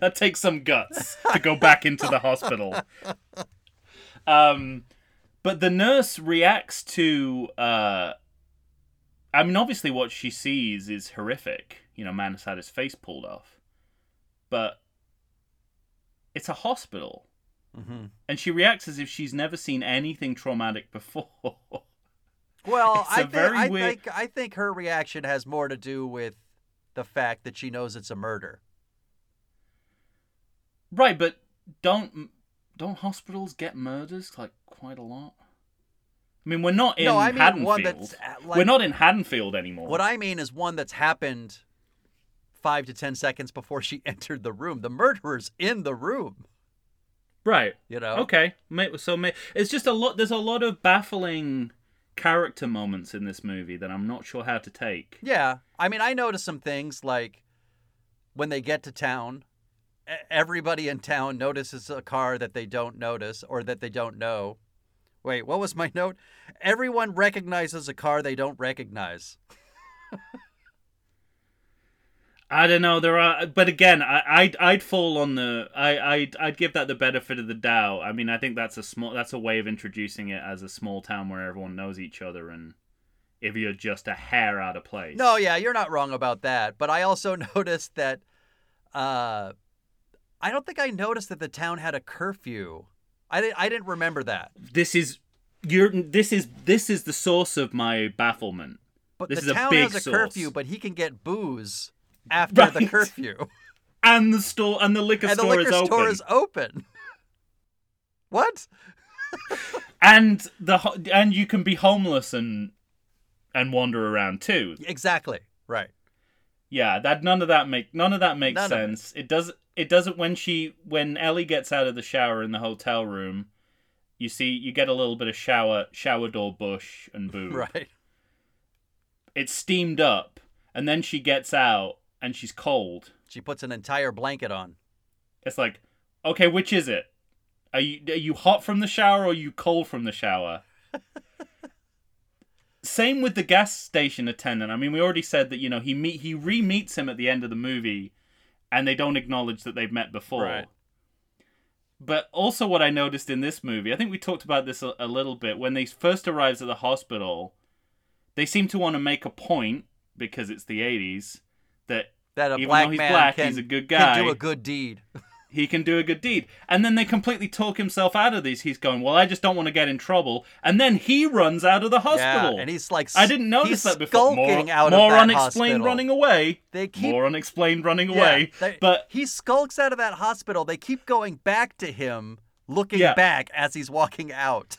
That takes some guts to go back into the hospital. Um, but the nurse reacts to. Uh, I mean, obviously, what she sees is horrific. You know, man has had his face pulled off, but it's a hospital, hmm and she reacts as if she's never seen anything traumatic before. [LAUGHS] Well, I, think, I weird- think I think her reaction has more to do with the fact that she knows it's a murder. right, but don't don't hospitals get murders like quite a lot? I mean, we're not in no, I mean Haddonfield. one that's like, we're not in Haddonfield anymore. What I mean is one that's happened five to ten seconds before she [LAUGHS] entered the room. The murderer's in the room. right. You know. Okay, so it's just a lot. There's a lot of baffling character moments in this movie that I'm not sure how to take. Yeah. I mean, I noticed some things like when they get to town, everybody in town notices a car that they don't notice or that they don't know. Wait, what was my [LAUGHS] note? Everyone recognizes a car they don't recognize. [LAUGHS] I don't know. There are, but again, I, I'd I'd fall on the I I'd, I'd give that the benefit of the doubt. I mean, I think that's a small that's a way of introducing it as a small town where everyone knows each other, and if you're just a hair out of place. No, yeah, you're not wrong about that. But I also [LAUGHS] noticed that uh I don't think I noticed that the town had a curfew. I didn't I didn't remember that. this is you're this is this is the source of my bafflement. But This the is a town big has a source. curfew, but he can get booze after the curfew. And the store and the liquor and the store liquor is store open. is open. what? [LAUGHS] and the and you can be homeless and and wander around too. Exactly. Right. Yeah, that none of that make none of that makes None of it. sense. It. does it doesn't when she when Ellie gets out of the shower in the hotel room, you see you get a little bit of shower shower door bush and boo. [LAUGHS] Right. It's steamed up and then she gets out and she's cold. She puts an entire blanket on. It's like, okay, which is it? Are you are you hot from the shower or are you cold from the shower? [LAUGHS] Same with the gas station attendant. I mean, we already said that you know he meet he re meets him at the end of the movie, and they don't acknowledge that they've met before. Right. But also, what I noticed in this movie, I think we talked about this a, a little bit when they first arrives at the hospital. They seem to want to make a point because it's the '80s that That a Even black though he's man black, can, he's a good guy. can do a good deed. [LAUGHS] he can do a good deed. And then they completely talk himself out of these. He's going, "Well, I just don't want to get in trouble." And then he runs out of the hospital. Yeah, and he's like I didn't notice he's that before. More, out more of that unexplained hospital. running away. They keep more unexplained running yeah, away. they- but he skulks out of that hospital. They keep going back to him, looking Yeah. back as he's walking out.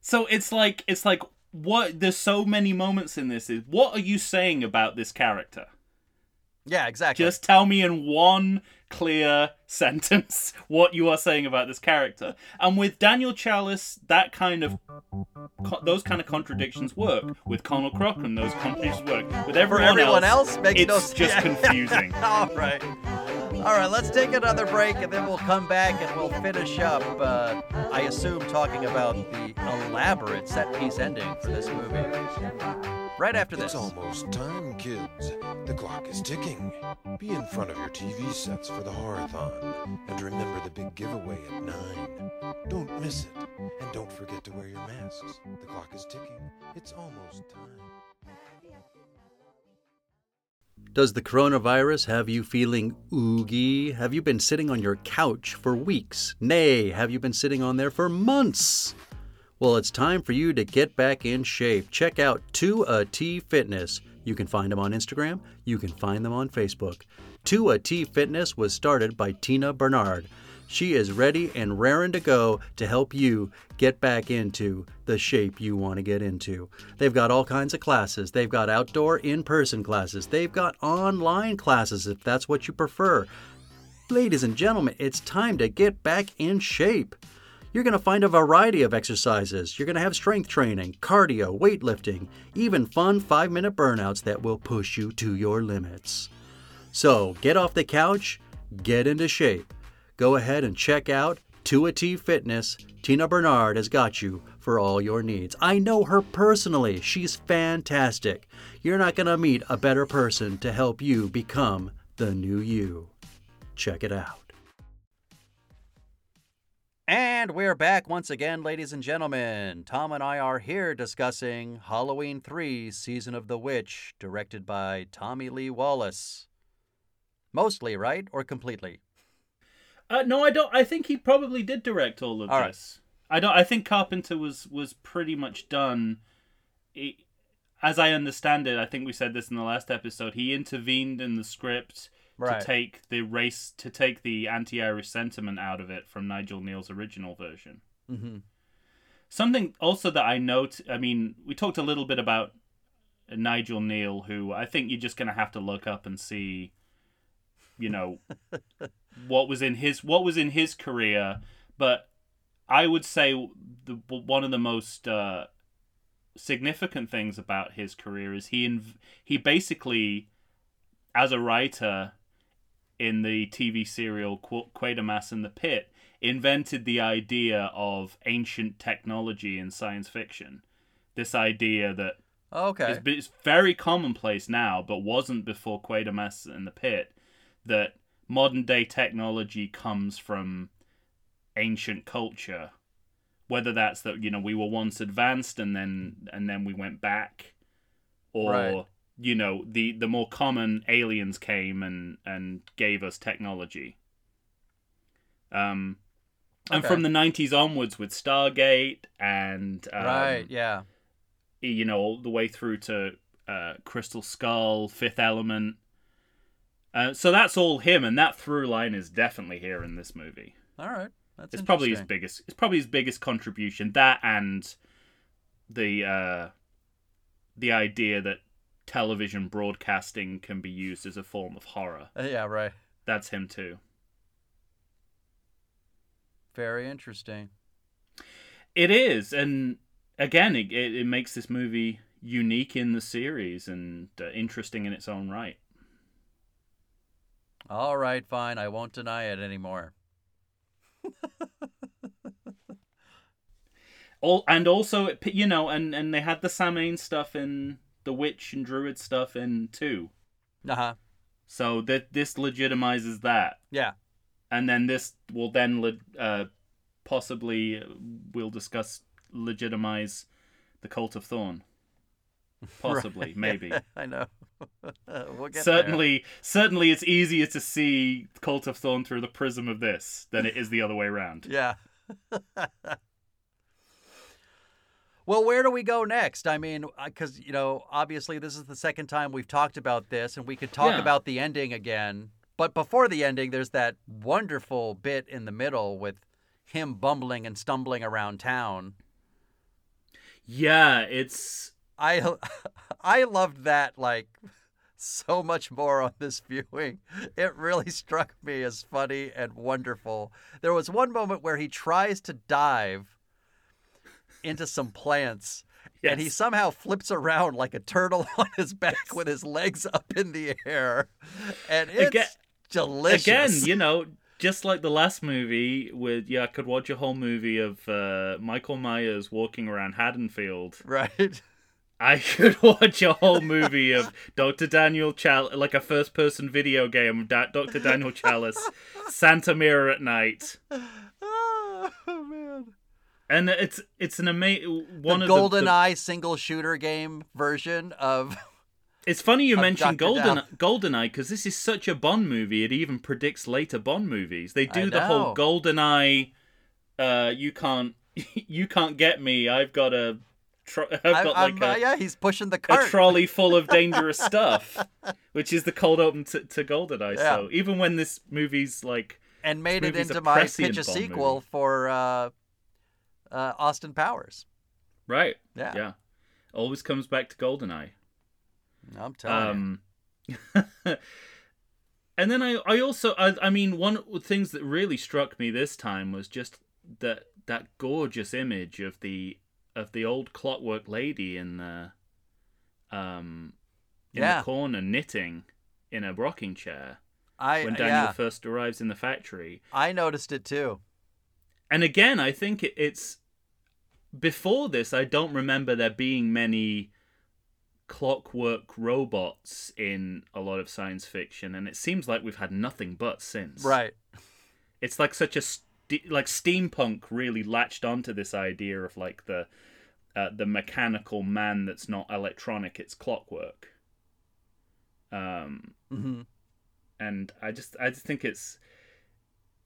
so it's like it's like what there's so many moments in this is what are you saying about this character? Yeah, exactly. Just tell me in one clear [LAUGHS] sentence what you are saying about this character. And with Daniel Challis, that kind of co- those kind of contradictions work. With Conal Cochran, those contradictions work. With everyone, everyone else, makes it's no just confusing. [LAUGHS] All right. All right, let's take another break and then we'll come back and we'll finish up, uh, I assume, talking about the elaborate set piece ending for this movie. Right after this. It's almost time, kids. The clock is ticking. Be in front of your TV sets for the horrorthon. And remember the big giveaway at 9. Don't miss it. And don't forget to wear your masks. The clock is ticking. It's almost time. Does the coronavirus have you feeling oogie? Have you been sitting on your couch for weeks? Nay, have you been sitting on there for months? Well, it's time for you to get back in shape. Check out 2AT Fitness. You can find them on Instagram, you can find them on Facebook. 2AT Fitness was started by Tina Bernard. She is ready and raring to go to help you get back into the shape you want to get into. They've got all kinds of classes. They've got outdoor in person classes. They've got online classes if that's what you prefer. Ladies and gentlemen, it's time to get back in shape. You're going to find a variety of exercises. You're going to have strength training, cardio, weightlifting, even fun five minute burnouts that will push you to your limits. So get off the couch, get into shape. Go ahead and check out 2 T Fitness. Tina Bernard has got you for all your needs. I know her personally. She's fantastic. You're not going to meet a better person to help you become the new you. Check it out. And we're back once again, ladies and gentlemen. Tom and I are here discussing Halloween 3 Season of the Witch, directed by Tommy Lee Wallace. Mostly, right? Or completely? Uh, no, I don't. I think he probably did direct all of All right. this. I don't. I think Carpenter was was pretty much done. He- as I understand it, I think we said this in the last episode. He intervened in the script Right. to take the race to take the anti-Irish sentiment out of it from Nigel Kneale's original version. Mm-hmm. Something also that I note. I mean, we talked a little bit about Nigel Neal, who I think you're just going to have to look up and see, you know, [LAUGHS] what was in his what was in his career. But I would say the one of the most uh, significant things about his career is he inv- he basically, as a writer, in the TV serial Qu- Quatermass and the Pit, invented the idea of ancient technology in science fiction. This idea that oh, Okay. it's, it's very commonplace now, but wasn't before Quatermass and the Pit, that modern day technology comes from ancient culture. Whether that's that you know we were once advanced and then and then we went back, or Right. You know the the more common aliens came and and gave us technology. Um, and from the '90s onwards with Stargate and um, right, yeah. you know, all the way through to uh, Crystal Skull, Fifth Element. Uh, so that's all him, and that through line is definitely here in this movie. All right. That's It's probably his biggest. It's probably his biggest contribution. That and the uh, the idea that television broadcasting can be used as a form of horror. Uh, yeah, right. That's him too. Very interesting. It is, and again, it, it, it makes this movie unique in the series and uh, interesting in its own right. All right, fine. I won't deny it anymore. [LAUGHS] All and also, you know, and and they had the Samhain stuff in the witch and druid stuff in too. Uh huh. So that this legitimizes that, Yeah. and then this will then le- uh, possibly uh, we'll discuss legitimize the cult of Thorn. [LAUGHS] Possibly, Right. maybe. [LAUGHS] I know. [LAUGHS] we'll get certainly, certainly, it's easier to see cult of Thorn through the prism of this than it is the other way around. Yeah. Well, where do we go next? I mean, uh, because, you know, obviously this is the second time we've talked about this, and we could talk Yeah. about the ending again. But before the ending, there's that wonderful bit in the middle with him bumbling and stumbling around town. Yeah, it's I [LAUGHS] I loved that like so much more on this viewing. It really struck me as funny and wonderful. There was one moment where he tries to dive into some plants and he somehow flips around like a turtle [LAUGHS] on his back with his legs up in the air. And it's Again- delicious. again, you know, just like the last movie with yeah, I could watch a whole movie of uh, Michael Myers walking around Haddonfield. right? I could [LAUGHS] watch a whole movie of Dr. Daniel Challis, like a first-person video game of Dr. Daniel Challis, [LAUGHS] Santa Mira at night. And it's it's an amazing one the of Golden the, Eye single shooter game version of [LAUGHS] It's funny you mentioned Golden. Goldeneye because this is such a Bond movie. It even predicts later Bond movies. They do the whole know. Goldeneye. Uh, you can't [LAUGHS] you can't get me. I've got a, tro- I've I'm- got I'm- uh, a, yeah, he's pushing the cart. a trolley full of dangerous [LAUGHS] stuff, which is the cold open to, to Goldeneye. Yeah. So even when this movie's like, and made it into my pitch a sequel movie. for uh, uh, Austin Powers. right, Yeah, yeah, always comes back to Goldeneye. I'm telling you. Um, [LAUGHS] and then I, I also, I, I mean, one of the things that really struck me this time was just that that gorgeous image of the of the old clockwork lady in the, um, in Yeah. the corner knitting in a rocking chair I when Daniel yeah, first arrives in the factory. I noticed it too. And again, I think it's before this. I don't remember there being many clockwork robots in a lot of science fiction, and it seems like we've had nothing but since. Right. It's like such a st- like steampunk really latched onto this idea of like the uh, the mechanical man that's not electronic. It's clockwork. Um, hmm and I just I just think it's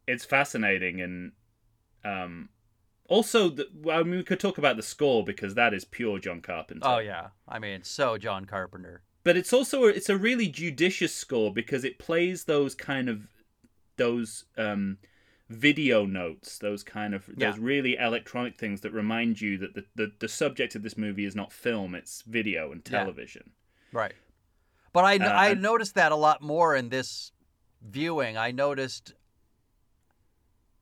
it's fascinating and um also the, I mean we could talk about the score because that is pure John Carpenter. Oh yeah. I mean, so John Carpenter. But it's also a, it's a really judicious score because it plays those kind of those um video notes, those kind of Yeah. those really electronic things that remind you that the, the the subject of this movie is not film, it's video and Yeah. television. Right. But I Uh, I noticed that a lot more in this viewing. I noticed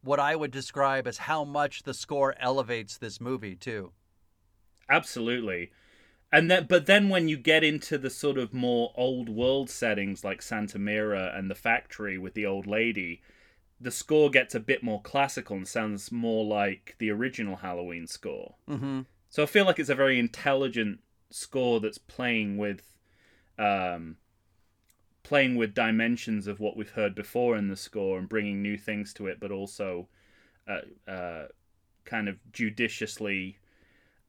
what I would describe as how much the score elevates this movie too. Absolutely. And then but then when you get into the sort of more old world settings like Santa Mira and the factory with the old lady, the score gets a bit more classical and sounds more like the original Halloween score. Mm-hmm. So I feel like it's a very intelligent score that's playing with um playing with dimensions of what we've heard before in the score and bringing new things to it but also uh, uh kind of judiciously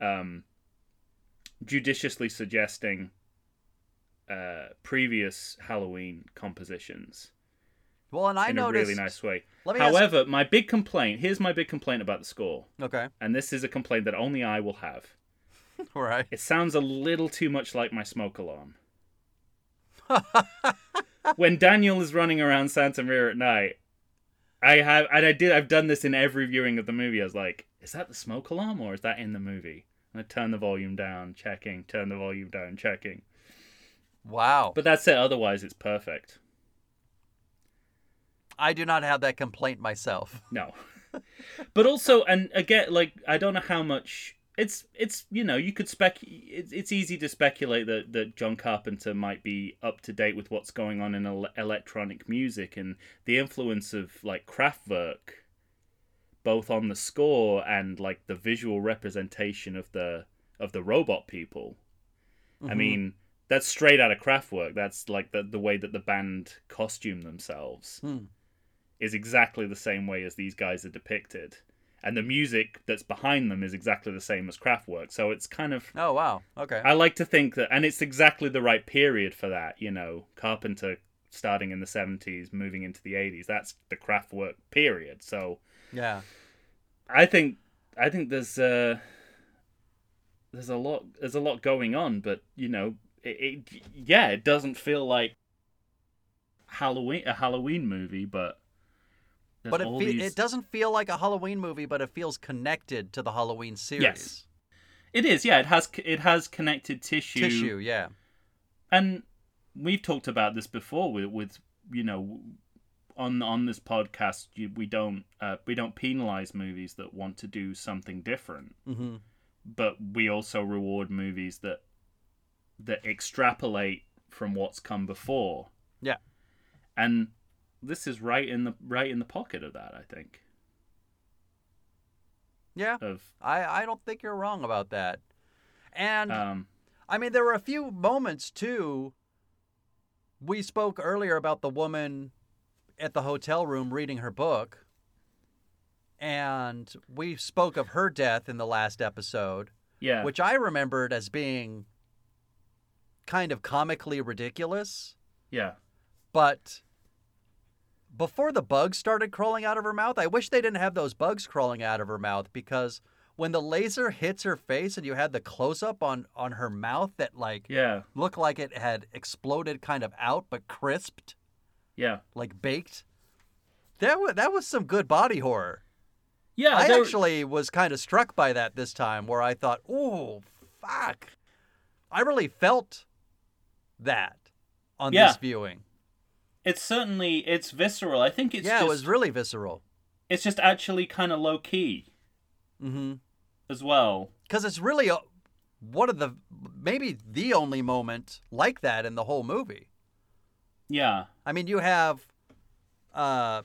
um judiciously suggesting uh previous Halloween compositions Well, and I in noticed. a really nice way. Me ask- However, my big complaint, here's my big complaint about the score. Okay. And this is a complaint that only I will have. All [LAUGHS] right. It sounds a little too much like my smoke alarm. [LAUGHS] when Daniel is running around Santa Mira at night, I have and I did I've done this in every viewing of the movie. I was like, is that the smoke alarm or is that in the movie? And I turn the volume down, checking, turn the volume down, checking. Wow. But that's it, otherwise it's perfect. I do not have that complaint myself. No. [LAUGHS] but also and again like I don't know how much it's it's you know you could spec it's, it's easy to speculate that that John Carpenter might be up to date with what's going on in el- electronic music and the influence of like Kraftwerk both on the score and like the visual representation of the of the robot people. I Mhm. mean that's straight out of Kraftwerk. That's like the the way that the band costume themselves Hmm. is exactly the same way as these guys are depicted. And the music that's behind them is exactly the same as Kraftwerk. So it's kind of Oh wow. Okay. I like to think that and it's exactly the right period for that, you know, Carpenter starting in the 70s, moving into the 80s. That's the Kraftwerk period. So yeah. I think I think there's uh there's a lot there's a lot going on, but you know, it, it yeah, it doesn't feel like Halloween a Halloween movie, but there's But it fe- these... it doesn't feel like a Halloween movie, but it feels connected to the Halloween series. Yes. It is, yeah. It has it has connected tissue, Tissue. Yeah. and we've talked about this before with with you know on on this podcast you, we don't uh, we don't penalize movies that want to do something different, Mm-hmm. but we also reward movies that that extrapolate from what's come before. Yeah. and this is right in the right in the pocket of that. I think Yeah. of I I don't think you're wrong about that. And um I mean, there were a few moments too. We spoke earlier about the woman at the hotel room reading her book. And we spoke of her death in the last episode, yeah which I remembered as being kind of comically ridiculous. yeah But before the bugs started crawling out of her mouth, I wish they didn't have those bugs crawling out of her mouth because when the laser hits her face and you had the close up on on her mouth that like Yeah, looked like it had exploded kind of out but crisped, yeah, like baked. That was that was some good body horror. yeah. I actually was kind of struck by that this time, where I thought, "Oh, fuck!" I really felt that on Yeah. this viewing. It's certainly it's visceral. I think it's yeah, just, it was really visceral. it's just actually kind of low key Mm-hmm. as well. Because it's really a, one of the maybe the only moment like that in the whole movie. Yeah, I mean, you have uh,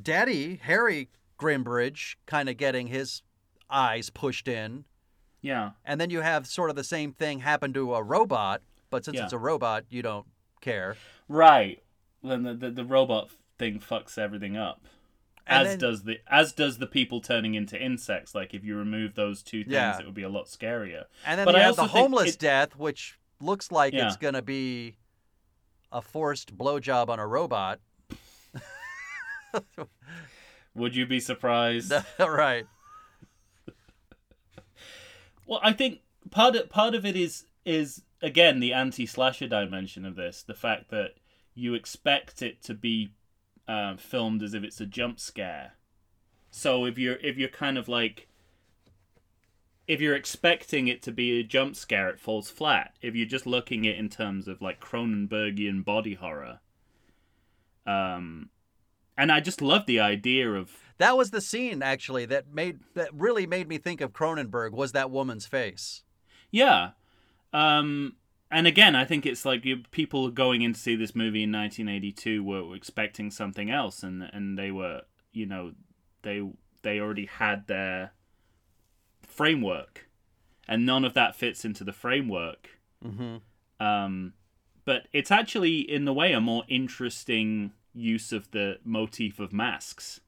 Daddy Harry Grimbridge kind of getting his eyes pushed in, yeah, and then you have sort of the same thing happen to a robot. But since Yeah. it's a robot, you don't care. Right. Then the, the the robot thing fucks everything up. And as then- does the as does the people turning into insects. Like if you remove those two things, Yeah. it would be a lot scarier. And then But you I have the homeless it- death, which looks like Yeah. it's going to be a forced blowjob on a robot. [LAUGHS] Would you be surprised? [LAUGHS] right. Well, I think part of, part of it is is again the anti-slasher dimension of this, the fact that you expect it to be um, filmed as if it's a jump scare. So if you're if you're kind of like if you're expecting it to be a jump scare, it falls flat. If you're just looking at it in terms of like Cronenbergian body horror, um, and I just love the idea of That was the scene actually that made that really made me think of Cronenberg was that woman's face. Yeah. Um, and again, I think it's like you, people going in to see this movie in 1982 were expecting something else, and and they were, you know, they they already had their framework, and none of that fits into the framework. Mm-hmm. Um, but it's actually, in the way, a more interesting use of the motif of masks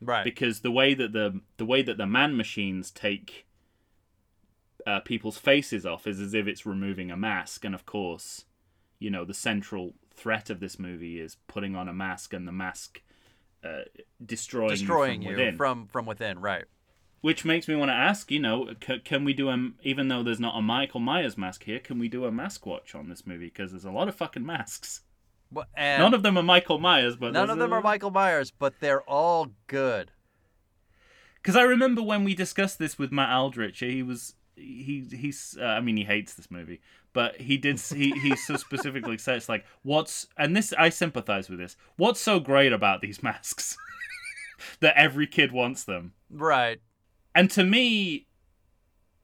Right. because the way that the the way that the man machines take uh, people's faces off is as if it's removing a mask, and of course, you know the central threat of this movie is putting on a mask and the mask uh, destroying, Destroying you you from within. from from within. Right. Which makes me want to ask, you know, c- can we do a even though there's not a Michael Myers mask here, can we do a mask watch on this movie? Because there's a lot of fucking masks. Well, And None of them are Michael Myers, but none of them a- are Michael Myers, but they're all good. Because I remember when we discussed this with Matt Aldrich, he was he he's uh, I mean he hates this movie, but he did he he so [LAUGHS] specifically says like what's and this I sympathize with this. What's so great about these masks [LAUGHS] that every kid wants them? Right. And to me,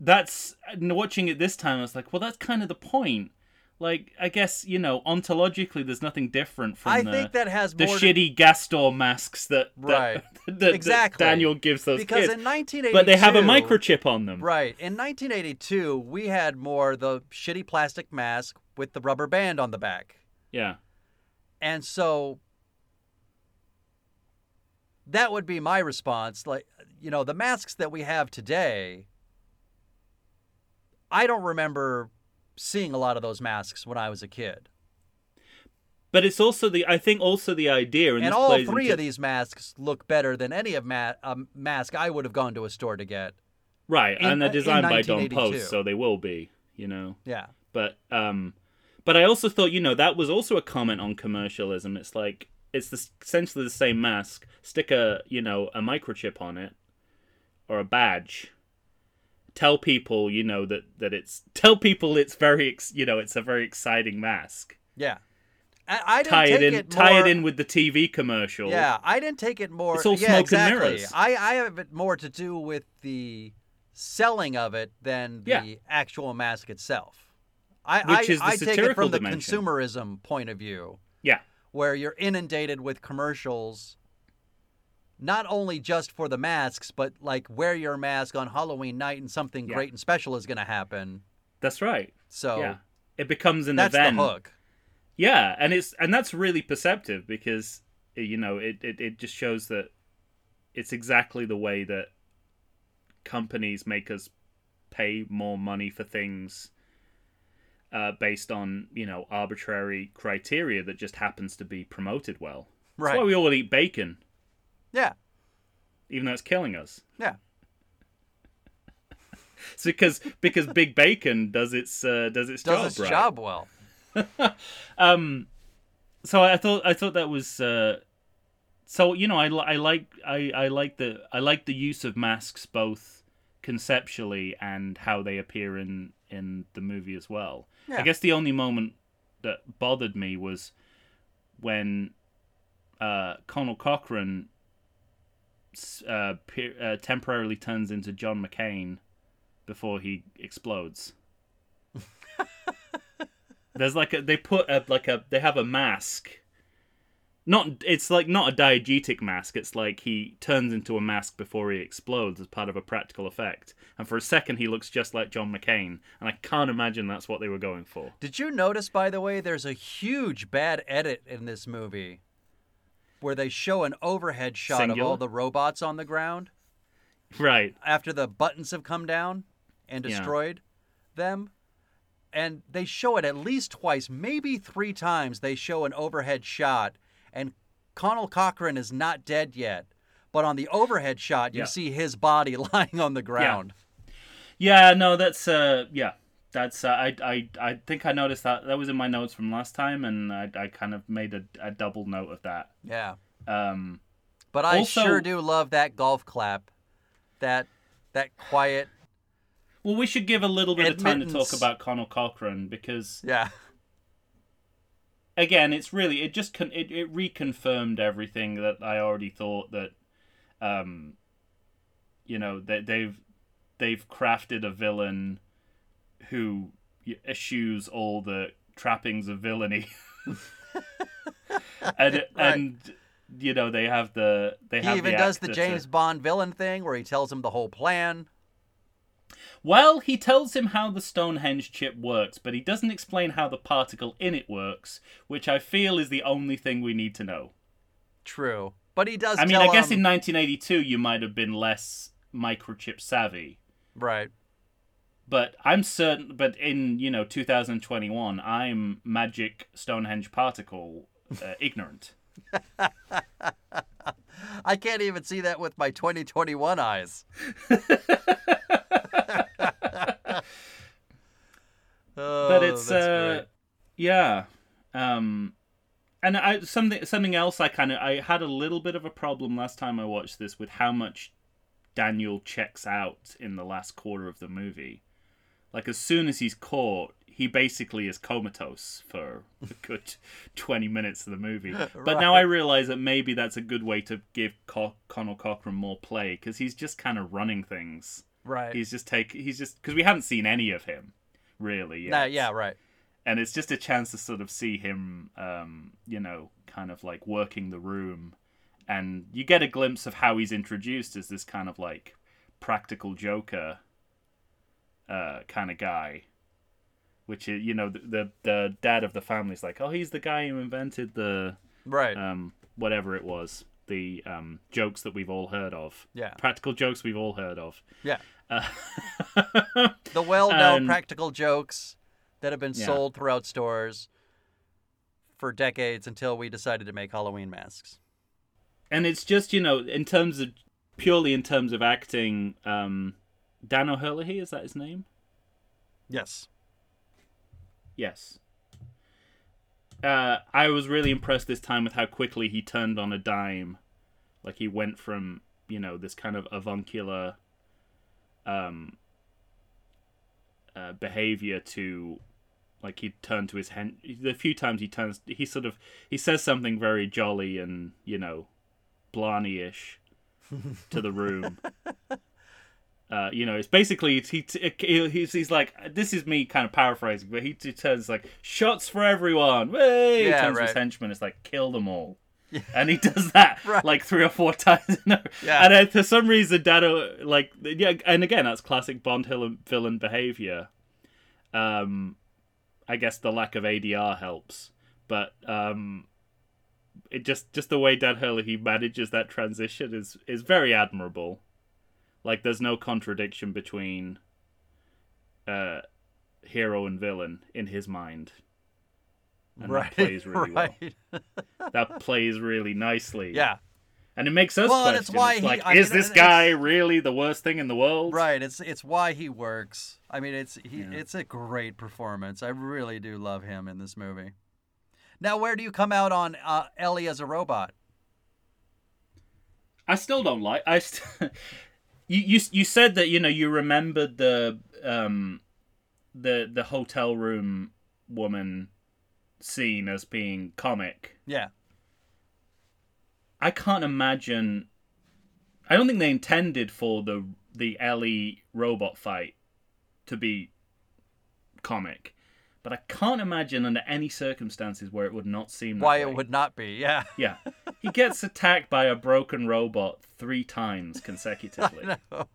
that's watching it this time. I was like, well, that's kind of the point. Like, I guess you know, ontologically, there's nothing different from I the, think that has the more to- shitty Gastor masks that, that, Right. [LAUGHS] that, that Exactly. Daniel gives those because kids. in 1982 but they have a microchip on them. Right. In 1982, we had more the shitty plastic mask with the rubber band on the back. Yeah. And so that would be my response. Like, you know, the masks that we have today, I don't remember seeing a lot of those masks when I was a kid. But it's also the I think also the idea and, And this all three into- of these masks look better than any of ma- a mask I would have gone to a store to get. right, in- and they're designed by Don Post, so they will be, you know. Yeah. But um, but I also thought you know that was also a comment on commercialism. It's like it's the, essentially the same mask. Stick a you know a microchip on it or a badge. Tell people you know that that it's [LAUGHS] tell people it's very ex, you know it's a very exciting mask. Yeah. I, I didn't Tie take it in it tie it in with the TV commercial. Yeah, I didn't take it more. It's all yeah, smoke and mirrors. I, I have it more to do with the selling of it than the Yeah. actual mask itself. I, Which I, is the I take it from the dimension. consumerism point of view, Yeah. where you're inundated with commercials, not only just for the masks, but like wear your mask on Halloween night and something Yeah. great and special is going to happen. That's right. So yeah. It becomes an that's event. the hook. Yeah, and it's and that's really perceptive because you know it, it, it just shows that it's exactly the way that companies make us pay more money for things uh, based on you know arbitrary criteria that just happens to be promoted well. That's Right. why we all eat bacon, Yeah. even though it's killing us. Yeah. [LAUGHS] so because because Big Bacon does its uh, does its Does job its right. job well. [LAUGHS] Um, so I thought I thought that was uh, so you know I, I like I, I like the I like the use of masks both conceptually and how they appear in in the movie as well. Yeah. I guess the only moment that bothered me was when uh, Conal Cochran uh, pe- uh, temporarily turns into John McCain before he explodes. [LAUGHS] There's like a they put a like a they have a mask. Not it's like not a diegetic mask. It's like he turns into a mask before he explodes as part of a practical effect. And for a second he looks just like John McCain, and I can't imagine that's what they were going for. Did you notice, by the way, there's a huge bad edit in this movie where they show an overhead shot of all the robots on the ground Right. after the buttons have come down and Yeah. destroyed them? And they show it at least twice, maybe three times. They show an overhead shot, and Conal Cochran is not dead yet. But on the overhead shot, you Yeah. see his body [LAUGHS] lying on the ground. Yeah, no, that's uh, yeah, that's uh, I I I think I noticed that that was in my notes from last time, and I I kind of made a, a double note of that. Yeah. Um, But I Also- sure do love that golf clap. That that quiet. well, we should give a little bit of time to talk about Conal Cochran because Yeah. again, it's really it just con- it it reconfirmed everything that I already thought that, um, you know that they've they've crafted a villain who eschews all the trappings of villainy, [LAUGHS] and [LAUGHS] and you know they have the they He have even the does the James to- Bond villain thing where he tells him the whole plan. Well, he tells him how the Stonehenge chip works, but he doesn't explain how the particle in it works, which I feel is the only thing we need to know. True. But he does I mean, I guess him- in 1982 you might have been less microchip savvy, Right. But I'm certain. But in you know 2021, I'm magic Stonehenge particle uh, ignorant. [LAUGHS] I can't even see that with my 2021 eyes. [LAUGHS] oh, but it's uh, great. yeah, um, and I something something else I kind of I had a little bit of a problem last time I watched this with how much Daniel checks out in the last quarter of the movie. Like as soon as he's caught, he basically is comatose for a [LAUGHS] good twenty minutes of the movie. [LAUGHS] But now I realize that maybe that's a good way to give Co- Conal Cochran more play because he's just kind of running things. right. He's just take he's just because we haven't seen any of him really yet. Yeah, right. and it's just a chance to sort of see him, um, you know, kind of like working the room, and you get a glimpse of how he's introduced as this kind of like practical joker, uh, kind of guy. Which is, you know, the, the the dad of the family's like, oh, he's the guy who invented the Right. um whatever it was, the um jokes that we've all heard of, yeah. practical jokes we've all heard of. Yeah. Uh, [LAUGHS] The well-known and- practical jokes that have been Yeah. sold throughout stores for decades until we decided to make Halloween masks. and it's just you know in terms of purely in terms of acting um dan o'herlihy is that his name? Yes. yes. Uh i was really impressed this time with how quickly he turned on a dime. Like he went from you know this kind of avuncular um uh, behavior to like he turned to his hen the few times he turns he sort of he says something very jolly and you know blarney-ish [LAUGHS] to the room uh, you know, it's basically he, he he's, he's like this is me kind of paraphrasing, but he, he turns like shots for everyone. Way Yeah, turns to his right. henchman. It's like kill them all, and he does that [LAUGHS] Right. like three or four [LAUGHS] times. No. Yeah. And uh, for some reason, Dado like yeah, and again that's classic Bond villain, villain behavior. Um, I guess the lack of ADR helps, but um, it just just the way Dan O'Herlihy manages that transition is is very admirable. Like there's no contradiction between uh hero and villain in his mind. And right. that plays really [LAUGHS] right. well. That plays really nicely. Yeah. And it makes us Well, question. it's why it's he- like, I is mean, this guy really the worst thing in the world? Right. It's it's why he works. I mean, it's he, Yeah. it's a great performance. I really do love him in this movie. Now, where do you come out on uh, Ellie as a robot? I still don't like. I st- [LAUGHS] you you you said that you know you remembered the um the the hotel room woman scene as being comic. Yeah. I can't imagine. I don't think they intended for the the Ellie robot fight to be comic, but I can't imagine under any circumstances where it would not seem that Why way. it would not be? Yeah. [LAUGHS] Yeah, he gets attacked by a broken robot three times consecutively. [LAUGHS] No.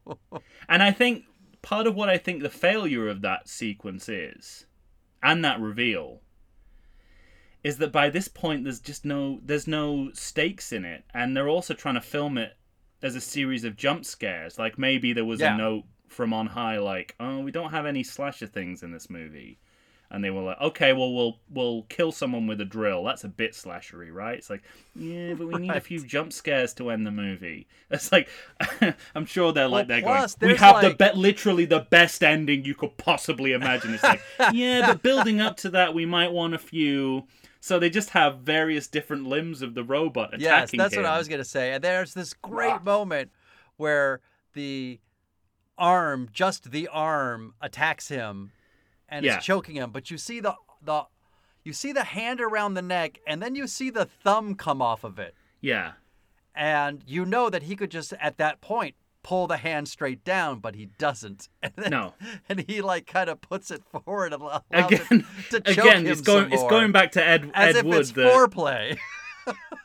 And I think part of what I think the failure of that sequence is, and that reveal, is that by this point there's just no there's no stakes in it, and they're also trying to film it as a series of jump scares. Like maybe there was Yeah. a note from on high, like, "Oh, we don't have any slasher things in this movie." And they were like, "Okay, well, we'll we'll kill someone with a drill. That's a bit slashery, right?" It's like, yeah, but we need a few jump scares to end the movie. [LAUGHS] It's like, [LAUGHS] I'm sure they're like Well, they're plus, going. We have the like- be- literally the best ending you could possibly imagine. It's like, [LAUGHS] yeah, but building up to that, we might want a few. So they just have various different limbs of the robot attacking Yes, that's him. what I was going to say. And there's this great moment where the arm, just the arm, attacks him and Yeah. is choking him. But you see the the you see the hand around the neck, and then you see the thumb come off of it, Yeah, and you know that he could just at that point pull the hand straight down, but he doesn't. [LAUGHS] And then, no. [LAUGHS] and he like kind of puts it forward and allows Again, it to [LAUGHS] choke again, him it's going it's going back to Ed as Ed if Wood. it's the- foreplay.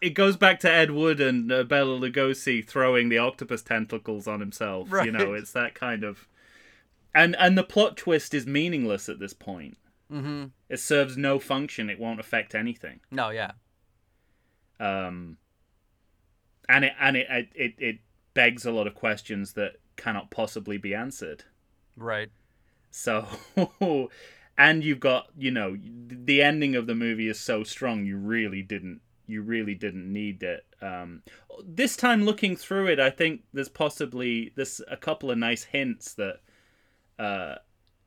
it goes back to Ed Wood and uh, Bela Lugosi throwing the octopus tentacles on himself. You know, it's that kind of, and and the plot twist is meaningless at this point. mm-hmm. It serves no function. It won't affect anything. No, yeah. Um, and it and it it it, it begs a lot of questions that cannot possibly be answered. Right. So, [LAUGHS] and you've got you know the ending of the movie is so strong. You really didn't you really didn't need it. Um, this time looking through it, I think there's possibly there's a couple of nice hints that uh,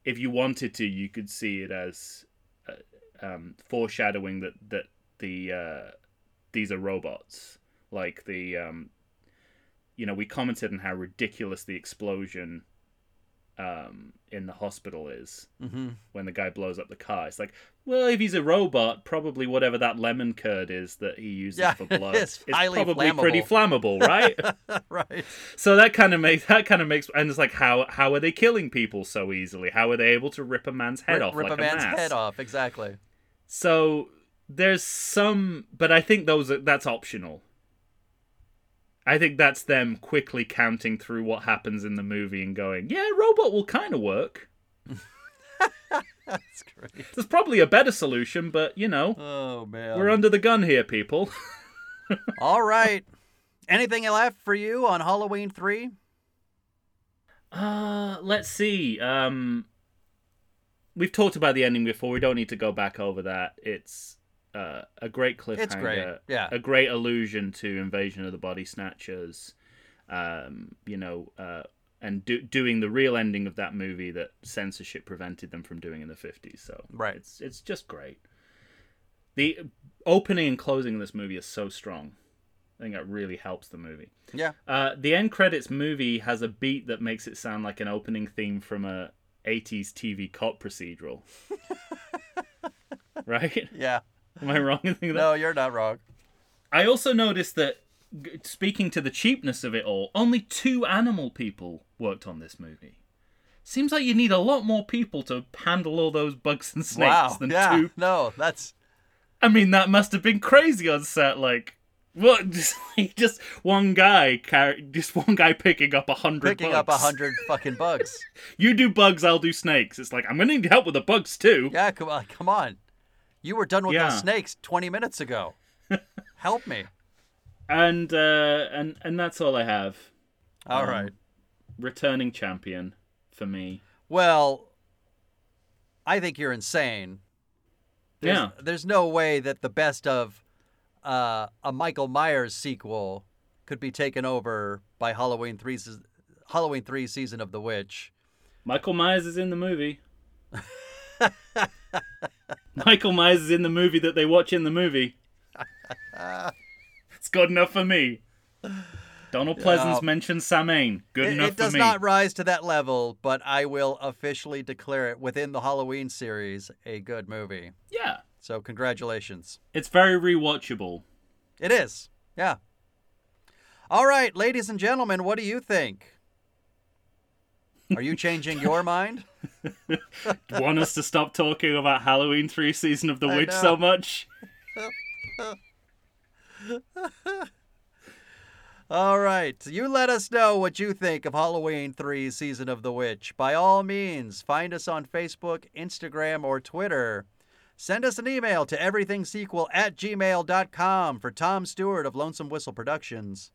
if you wanted to, you could see it as uh, um, foreshadowing that that the uh, these are robots. Like the um, you know we commented on how ridiculous the explosion um, in the hospital is Mm-hmm. when the guy blows up the car. It's like, well, if he's a robot, probably whatever that lemon curd is that he uses Yeah, for [LAUGHS] blood, it's probably pretty flammable. flammable, right? [LAUGHS] right. so that kind of makes that kind of makes, and it's like, how how are they killing people so easily? How are they able to rip a man's head rip, off rip like a man's mask? head off. Exactly. So there's some, but I think those are, that's optional. I think that's them quickly counting through what happens in the movie and going, yeah, robot will kind of work. [LAUGHS] That's great. There's probably a better solution, but you know, Oh man. we're under the gun here, people. [LAUGHS] All right. Anything left for you on Halloween three? Uh, let's see. Um, we've talked about the ending before. We don't need to go back over that. It's uh, a great cliffhanger. It's great. Yeah. A great allusion to Invasion of the Body Snatchers. Um, you know, uh, and do, doing the real ending of that movie that censorship prevented them from doing in the 50s. So Right. it's it's just great. The opening and closing of this movie is so strong. I think that really helps the movie. Yeah. Uh, the end credits movie has a beat that makes it sound like an opening theme from a 80s TV cop procedural. [LAUGHS] right? Yeah. [LAUGHS] Am I wrong in thinking that? No, you're not wrong. I also noticed that, g- speaking to the cheapness of it all, only two animal people worked on this movie. Seems like you need a lot more people to handle all those bugs and snakes wow. than yeah. two. No, that's I mean, that must have been crazy on set. Like, what? [LAUGHS] Just, like, just one guy, car- just one guy picking up a hundred. picking up a hundred fucking bugs. [LAUGHS] You do bugs, I'll do snakes. It's like I'm gonna need help with the bugs too. Yeah. Come on. Come on. You were done with Yeah. those snakes 20 minutes ago. [LAUGHS] Help me. And uh, and and that's all I have. All Um, right. Returning champion for me. Well, I think you're insane. There's, Yeah. There's no way that the best of uh, a Michael Myers sequel could be taken over by Halloween three, Halloween three season of the witch. Michael Myers is in the movie. [LAUGHS] [LAUGHS] Michael Myers is in the movie that they watch in the movie. [LAUGHS] It's good enough for me. Donald Pleasence Yeah. mentions Samhain. Good It, enough it does for me. not rise to that level, but I will officially declare it within the Halloween series a good movie. Yeah, So congratulations. it's very rewatchable. It is. Yeah. All right, ladies and gentlemen, what do you think? Are you changing your [LAUGHS] mind? [LAUGHS] Want us to stop talking about Halloween 3 season of The I Witch know. so much? [LAUGHS] All right. You let us know what you think of Halloween 3 Season of the Witch. By all means, find us on Facebook, Instagram, or Twitter. Send us an email to everythingsequel at gmail.com for Tom Stewart of Lonesome Whistle Productions.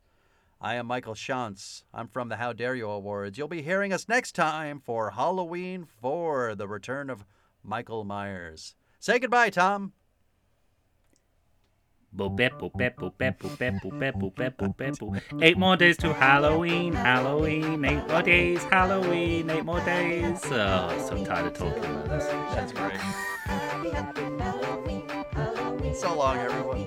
I am Michael Shantz. I'm from the How Dare You Awards. You'll be hearing us next time for Halloween 4, the return of Michael Myers. Say goodbye, Tom. Eight more days to Halloween, Halloween, eight more days, Halloween, eight more days. Oh, so tired of talking about this. That's great. So long, everyone.